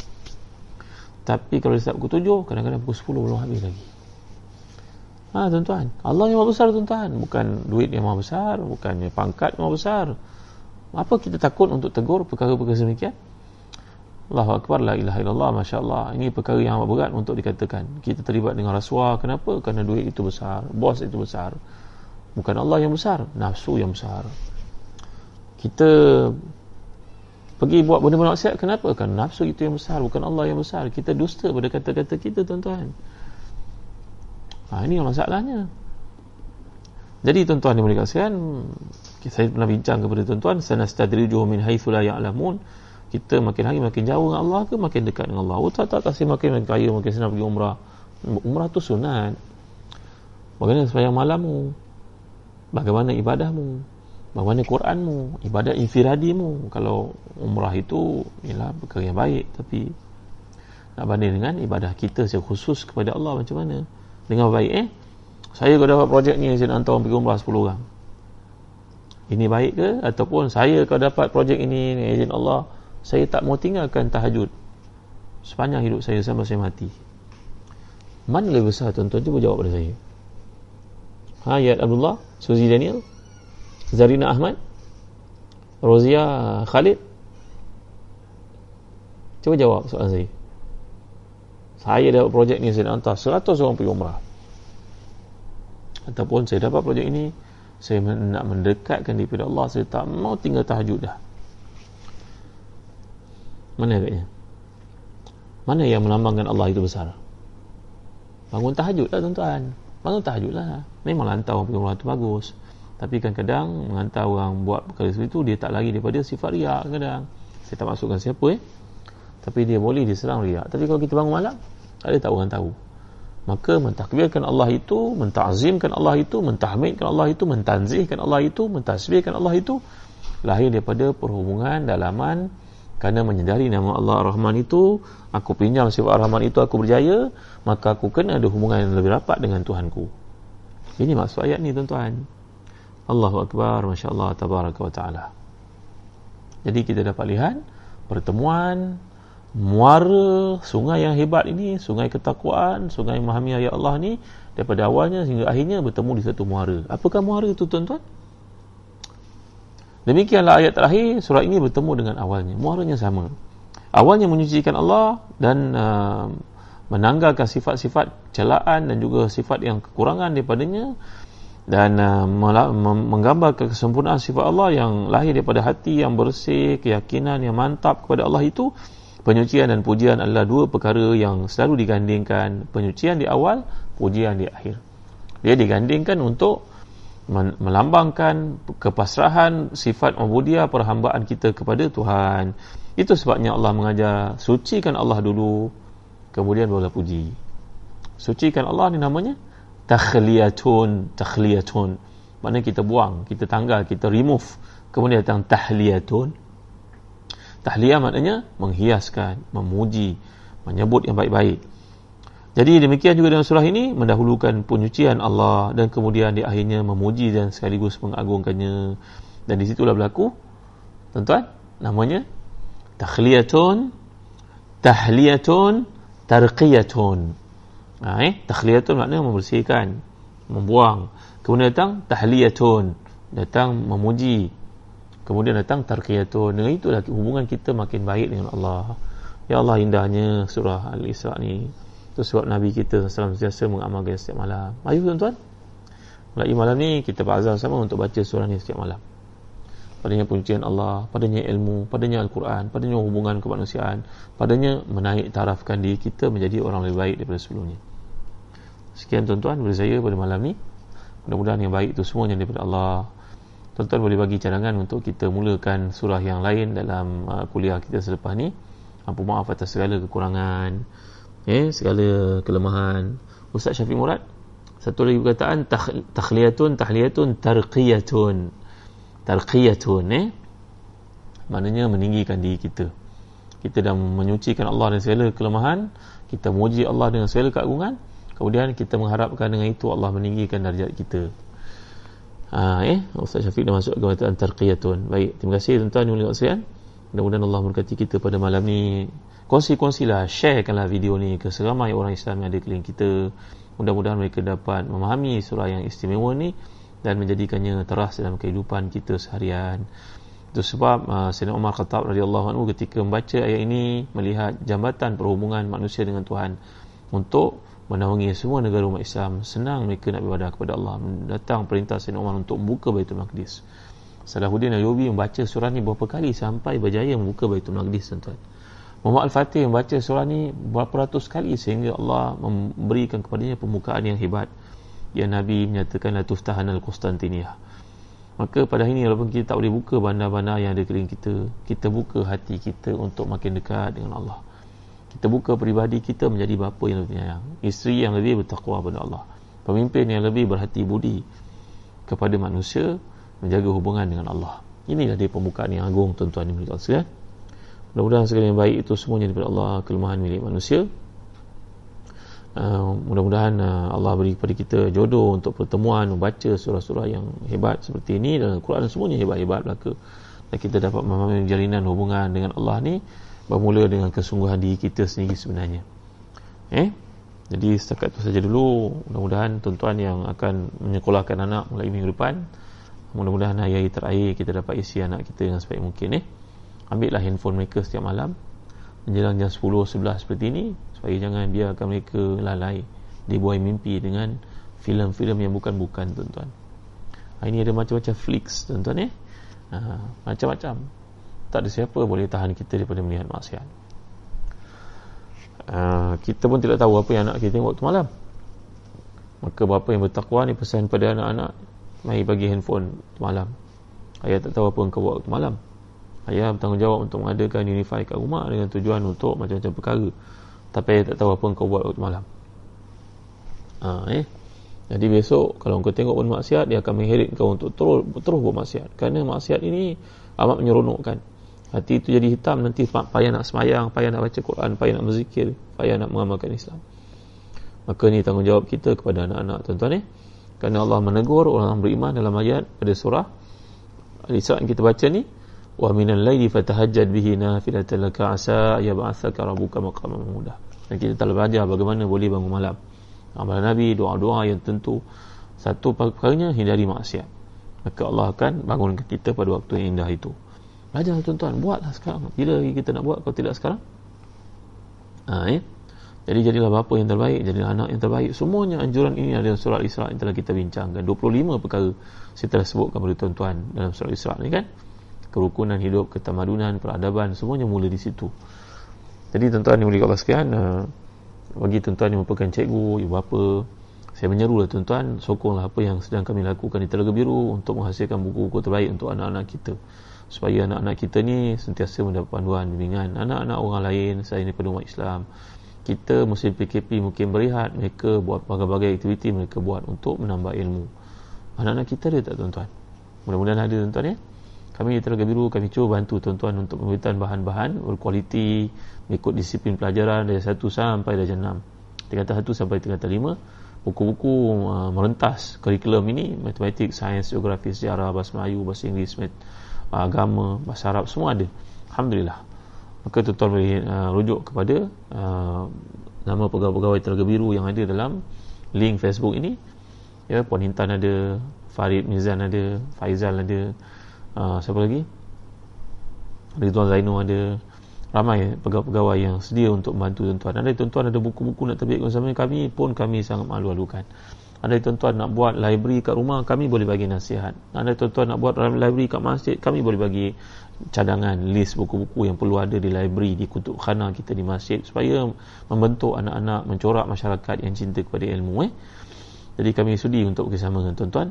tapi kalau start pukul 7 kadang-kadang pukul 10 belum habis lagi Ha tuan-tuan, Allah yang maha besar tuan-tuan, bukan duit yang maha besar, bukannya pangkat yang maha besar. Apa kita takut untuk tegur perkara-perkara demikian? Allahu akbar la ilaha illallah masya-Allah. Ini perkara yang amat berat untuk dikatakan. Kita terlibat dengan rasuah, kenapa? Kerana duit itu besar, bos itu besar. Bukan Allah yang besar, nafsu yang besar. Kita pergi buat benda-benda maksiat kenapa? Kerana nafsu itu yang besar, bukan Allah yang besar. Kita dusta pada kata-kata kita tuan-tuan. Ha, ini masalahnya. Jadi tuan-tuan yang dikasihan, saya pernah bincang kepada tuan-tuan, sanastadrijuhum min haitsu la ya'lamun. Kita makin hari makin jauh dengan Allah ke makin dekat dengan Allah? Oh tak tak kasih makin makin kaya, makin senang pergi umrah. Umrah tu sunat. Bagaimana sembahyang malammu? Bagaimana ibadahmu? Bagaimana Quranmu? Ibadat infiradimu? Kalau umrah itu ialah perkara yang baik tapi nak banding dengan ibadah kita secara khusus kepada Allah macam mana? dengan baik eh saya kalau dapat projek ni saya nak hantar pergi umrah 10 orang ini baik ke ataupun saya kalau dapat projek ini ni izin Allah saya tak mau tinggalkan tahajud sepanjang hidup saya sampai saya mati mana lebih besar tuan-tuan cuba jawab pada saya ha Yad Abdullah Suzy Daniel Zarina Ahmad Rozia Khalid. Cuba jawab soalan saya. Saya dapat projek ni saya nak hantar 100 orang pergi umrah. Ataupun saya dapat projek ini saya nak mendekatkan diri kepada Allah saya tak mau tinggal tahajud dah. Mana agaknya? Mana yang melambangkan Allah itu besar? Bangun tahajud lah tuan-tuan. Bangun tahajud lah. Memang hantar orang pergi umrah itu bagus tapi kadang-kadang menghantar orang buat perkara seperti itu dia tak lagi daripada sifat riak kadang saya tak masukkan siapa eh. Tapi dia boleh diserang riak. Tapi kalau kita bangun malam tak ada tak orang tahu. Maka mentakbirkan Allah itu mentazimkan Allah itu mentahmidkan Allah itu mentanzihkan Allah itu mentasbihkan Allah itu lahir daripada perhubungan dalaman. Kerana menyedari nama Allah Ar-Rahman itu aku pinjam sifat Ar-Rahman itu aku berjaya maka aku kena ada hubungan yang lebih rapat dengan Tuhanku. Ini maksud ayat ni tuan-tuan Allahu Akbar Masya Allah Tabaraka wa Ta'ala. Jadi kita dapat lihat pertemuan muara sungai yang hebat ini sungai ketakwaan sungai memahami ayat Allah ni daripada awalnya hingga akhirnya bertemu di satu muara. Apakah muara itu tuan-tuan? Demikianlah ayat terakhir surah ini bertemu dengan awalnya. Muaranya sama. Awalnya menyucikan Allah dan uh, menanggalkan sifat-sifat celaan dan juga sifat yang kekurangan daripadanya dan uh, menggambarkan kesempurnaan sifat Allah yang lahir daripada hati yang bersih keyakinan yang mantap kepada Allah itu Penyucian dan pujian adalah dua perkara yang selalu digandingkan. Penyucian di awal, pujian di akhir. Dia digandingkan untuk melambangkan kepasrahan sifat mabudia perhambaan kita kepada Tuhan. Itu sebabnya Allah mengajar sucikan Allah dulu kemudian barulah puji. Sucikan Allah ni namanya takhliyatun, takhliyatun. Mana kita buang, kita tanggal, kita remove. Kemudian datang tahliyatun, Tahliyah maknanya menghiaskan, memuji, menyebut yang baik-baik. Jadi demikian juga dalam surah ini mendahulukan penyucian Allah dan kemudian di akhirnya memuji dan sekaligus mengagungkannya. Dan di situlah berlaku tuan-tuan namanya takhliyatun tahliyatun tarqiyatun. Ha, eh? Takhliyatun maknanya membersihkan, membuang. Kemudian datang tahliyatun, datang memuji, kemudian datang tarqiyatun. Dengan itulah hubungan kita makin baik dengan Allah. Ya Allah indahnya surah Al-Isra ni. Itu sebab Nabi kita SAW sentiasa mengamalkan setiap malam. Ayo tuan-tuan. Mulai malam ni kita berazam sama untuk baca surah ni setiap malam. Padanya pujian Allah padanya ilmu padanya Al-Quran padanya hubungan kemanusiaan padanya menaik tarafkan diri kita menjadi orang lebih baik daripada sebelumnya sekian tuan-tuan dari saya pada malam ni. Mudah-mudahan yang baik itu semuanya daripada Allah. Tuan-tuan boleh bagi cadangan untuk kita mulakan surah yang lain dalam uh, kuliah kita selepas ni. Ampun maaf atas segala kekurangan eh, segala kelemahan. Ustaz Syafiq Murad satu lagi perkataan takhliyatun tahliyatun tarqiyatun. Tarqiyatun eh maknanya meninggikan diri kita. Kita dah menyucikan Allah dengan segala kelemahan. Kita memuji Allah dengan segala keagungan kemudian kita mengharapkan dengan itu Allah meninggikan darjat kita. Ha, eh? Ustaz Syafiq dah masuk ke perkataan tarqiyatun baik terima kasih tuan-tuan yang mulia mudah-mudahan Allah memberkati kita pada malam ni. Kongsi-kongsilah sharekanlah video ni ke seramai orang Islam yang ada keliling kita. Mudah-mudahan mereka dapat memahami surah yang istimewa ni dan menjadikannya teras dalam kehidupan kita seharian. Itu sebab uh, Sayyidina Umar Khattab radhiyallahu anhu ketika membaca ayat ini melihat jambatan perhubungan manusia dengan Tuhan untuk menaungi semua negara umat Islam senang mereka nak beribadah kepada Allah. Datang perintah Sayyidina Umar untuk membuka Baitul Maqdis. Salahuddin Ayyubi membaca surah ni berapa kali sampai berjaya membuka Baitul Maqdis tuan-tuan. Muhammad Al-Fatih membaca surah ni berapa ratus kali sehingga Allah memberikan kepadanya pembukaan yang hebat. Yang Nabi menyatakan la tuftahan al-Qustantiniyah maka pada hari ini walaupun kita tak boleh buka bandar-bandar yang ada keliling kita kita buka hati kita untuk makin dekat dengan Allah kita buka peribadi kita menjadi bapa yang lebih penyayang isteri yang lebih bertakwa kepada Allah. Pemimpin yang lebih berhati budi kepada manusia menjaga hubungan dengan Allah. Inilah dia pembukaan yang agung tuan-tuan yang berkata mudah-mudahan segala yang baik itu semuanya daripada Allah kelemahan milik manusia. Uh, mudah-mudahan uh, Allah beri kepada kita jodoh untuk pertemuan membaca surah-surah yang hebat seperti ini. Dan Quran semuanya hebat-hebat belaka. Dan kita dapat memahami jalinan hubungan dengan Allah ni bermula dengan kesungguhan diri kita sendiri sebenarnya. Eh? Jadi setakat itu saja dulu mudah-mudahan tuan-tuan yang akan menyekolahkan anak mulai minggu depan mudah-mudahan hari-hari terakhir kita dapat isi anak kita dengan sebaik mungkin eh? Ambillah handphone mereka setiap malam menjelang jam 10 11 seperti ini supaya jangan biarkan mereka lalai. Dibuai mimpi dengan filem-filem yang bukan-bukan tuan-tuan. Ini ada macam-macam flicks tuan-tuan eh? Ha, macam-macam tak ada siapa boleh tahan kita daripada melihat maksiat. Ha, kita pun tidak tahu apa yang anak kita tengok waktu malam. Maka bapa yang bertakwa ni pesan pada anak-anak mari bagi handphone malam. Ayah tak tahu apa yang kau buat waktu malam. Ayah bertanggungjawab untuk mengadakan unify kat rumah dengan tujuan untuk macam-macam perkara. Tapi ayah tak tahu apa yang kau buat waktu malam. Ha, eh? jadi besok kalau kau tengok pun maksiat dia akan mengheret kau untuk terus, terus buat maksiat. Kerana maksiat ini amat menyeronokkan hati itu jadi hitam nanti payah nak semayang payah nak baca Quran payah nak berzikir payah nak mengamalkan Islam. Maka ni tanggungjawab kita kepada anak-anak tuan-tuan eh? kerana Allah menegur orang beriman dalam ayat pada surah. Al-Isra yang kita baca ni wa minal laili fatahajjad bihi nafilatan laka asa yab'athaka rabbuka maqaman mahmuda dan kita telah belajar bagaimana boleh bangun malam. Amalan nabi doa-doa yang tentu satu perkaranya hindari maksiat. Maka Allah akan bangunkan kita pada waktu yang indah itu belajar tuan-tuan buatlah sekarang bila kita nak buat kalau tidak sekarang ha, eh? jadi jadilah bapa yang terbaik jadilah anak yang terbaik semuanya anjuran ini adalah surah Isra yang telah kita bincangkan 25 perkara saya telah sebutkan kepada tuan-tuan dalam surah Isra ni kan kerukunan hidup, ketamadunan, peradaban semuanya mula di situ. Jadi tuan-tuan yang boleh sekian uh, bagi tuan-tuan yang merupakan cikgu, ibu bapa, saya menyerulah tuan-tuan sokonglah apa yang sedang kami lakukan di Telaga Biru untuk menghasilkan buku-buku terbaik untuk anak-anak kita. Supaya anak-anak kita ni sentiasa mendapat panduan bimbingan anak-anak orang lain saya ini umat Islam. Kita musim PKP mungkin berehat, mereka buat berbagai aktiviti mereka buat untuk menambah ilmu. Anak-anak kita ada tak tuan-tuan? Mudah-mudahan ada tuan-tuan ya kami di Telaga Biru kami cuba bantu tuan-tuan untuk pembuatan bahan-bahan berkualiti mengikut disiplin pelajaran dari 1 sampai darjah 6 tingkatan 1 sampai tingkatan 5 buku-buku uh, merentas kurikulum ini matematik, sains, geografi, sejarah, bahasa Melayu, bahasa Inggeris, uh, agama, bahasa Arab semua ada. Alhamdulillah. Maka tuan-tuan boleh uh, rujuk kepada uh, nama pegawai-pegawai Telaga Biru yang ada dalam link Facebook ini. Ya Puan Intan ada Farid Mizan ada Faizal ada uh, siapa lagi? Ridwan Zainul ada. Ramai pegawai-pegawai yang sedia untuk membantu tuan-tuan. Ada tuan-tuan ada buku-buku nak terbitkan bersama kami pun kami sangat malu-alukan anda tuan-tuan nak buat library kat rumah kami boleh bagi nasihat. Anda tuan-tuan nak buat library kat masjid kami boleh bagi cadangan list buku-buku yang perlu ada di library di kutub khana kita di masjid supaya membentuk anak-anak mencorak masyarakat yang cinta kepada ilmu eh. Jadi kami sudi untuk bersama dengan tuan-tuan.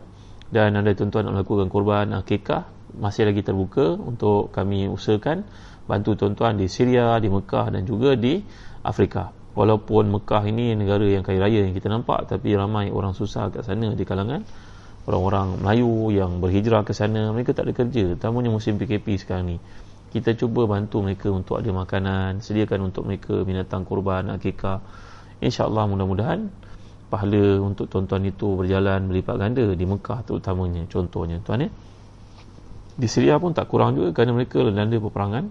Dan anda tuan-tuan nak melakukan korban akikah masih lagi terbuka untuk kami usahakan bantu tuan-tuan di Syria, di Mekah dan juga di Afrika walaupun Mekah ini negara yang kaya raya yang kita nampak tapi ramai orang susah kat sana di kalangan orang-orang Melayu yang berhijrah ke sana. Mereka tak ada kerja. Terutamanya musim PKP sekarang ni. Kita cuba bantu mereka untuk ada makanan sediakan untuk mereka binatang kurban akikah. insyaAllah mudah-mudahan pahala untuk tuan-tuan itu berjalan berlipat ganda di Mekah terutamanya. Contohnya tuan ya di Syria pun tak kurang juga kerana mereka landa peperangan.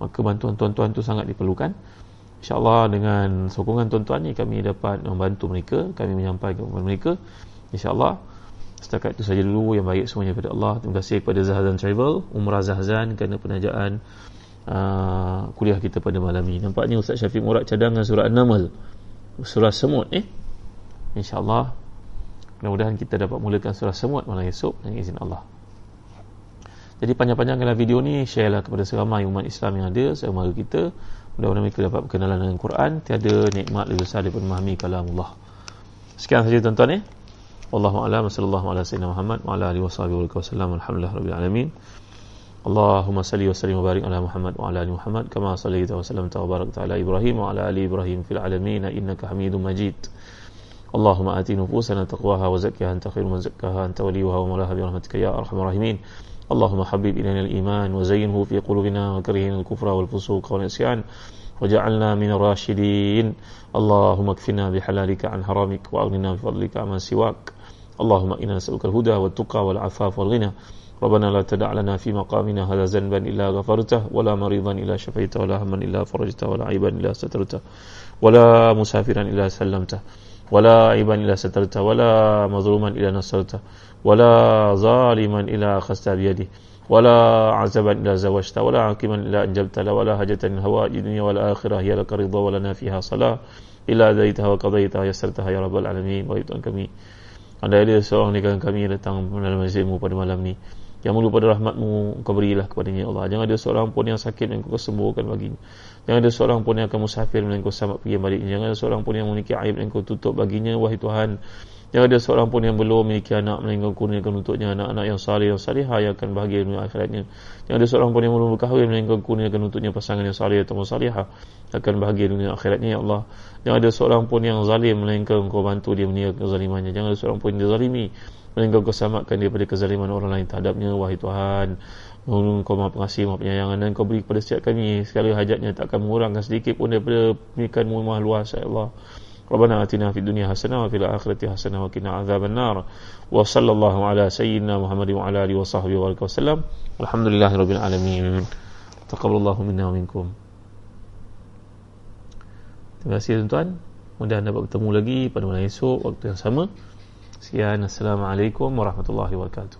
Maka bantuan tuan-tuan itu sangat diperlukan InsyaAllah dengan sokongan tuan-tuan ni kami dapat membantu mereka kami menyampaikan kepada mereka. InsyaAllah setakat itu saja dulu yang baik semuanya kepada Allah. Terima kasih kepada Zahazan Travel Umrah Zahazan kerana penajaan uh, kuliah kita pada malam ini. Nampaknya Ustaz Syafiq Murad cadangan surah An-Naml surah semut eh? InsyaAllah mudah-mudahan kita dapat mulakan surah semut malam esok dengan izin Allah. Jadi panjang-panjangkanlah video ni share lah kepada seramai umat Islam yang ada seramai kita mudah-mudahan mereka dapat berkenalan dengan Quran tiada nikmat lebih besar daripada memahami kalam Allah sekian saja tuan-tuan eh Wallahu a'lam sallallahu ala sayyidina Muhammad wa ala alihi washabihi wa sallam alhamdulillah rabbil alamin Allahumma salli wa sallim wa barik ala Muhammad wa ala ali Muhammad kama sallaita wa sallamta wa barakta ala Ibrahim wa ala ali Ibrahim fil alamin innaka Hamidum Majid اللهم آت نفوسنا تقواها وزكها أنت خير من زكاها أنت وليها ومولاها برحمتك يا أرحم الراحمين اللهم حبب إلينا الإيمان وزينه في قلوبنا وكرهنا الكفر والفسوق والعصيان وجعلنا من الراشدين اللهم اكفنا بحلالك عن حرامك وأغننا بفضلك عمن سواك اللهم إنا نسألك الهدى والتقى والعفاف والغنى ربنا لا تدع لنا في مقامنا هذا ذنبا إلا غفرته ولا مريضا إلا شفيته ولا هما إلا فرجته ولا عيبا إلا سترته ولا مسافرا إلا سلمته ولا عيبا إلا سترته ولا مظلوما إلا نصرته ولا ظالما إلا أخذت بيده ولا عزبا إلا زوجته ولا عاقما إلا أنجبت له ولا حاجة من هوائج الدنيا والآخرة هي لك رضا ولنا فيها صلاة إلا أديتها وقضيتها يسرتها يا رب العالمين وإيتان kami Anda ada seorang negara kami yang datang dalam masjidmu pada malam ni yang mulu pada rahmatmu kau berilah kepadanya Allah jangan ada seorang pun yang sakit yang kau sembuhkan baginya jangan ada seorang pun yang akan musafir yang kau selamat pergi balik jangan ada seorang pun yang memiliki aib yang kau tutup baginya wahai Tuhan Jangan ada seorang pun yang belum memiliki anak melainkan kurniakan untuknya anak-anak yang salih yang salihah yang akan bahagia dunia akhiratnya. Jangan ada seorang pun yang belum berkahwin melainkan kurniakan untuknya pasangan yang salih atau salihah akan bahagia dunia akhiratnya ya Allah. Jangan ada seorang pun yang zalim melainkan engkau bantu dia meninggalkan kezalimannya. Jangan ada seorang pun yang dizalimi melainkan engkau selamatkan dia daripada kezaliman orang lain terhadapnya wahai Tuhan. Mohon kau maha pengasih, maha penyayangan dan kau beri kepada setiap kami segala hajatnya tak akan mengurangkan sedikit pun daripada pemikiranmu maha luas ya Allah. ربنا آتنا في الدنيا حسنة وفي الآخرة حسنة وقنا عذاب النار وصلى الله على سيدنا محمد وعلى آله وصحبه وبارك وسلم والحمد لله رب العالمين تقبل الله منا ومنكم Terima kasih tuan-tuan. Mudah dapat bertemu lagi pada malam esok waktu yang sama. Sekian. Assalamualaikum warahmatullahi wabarakatuh.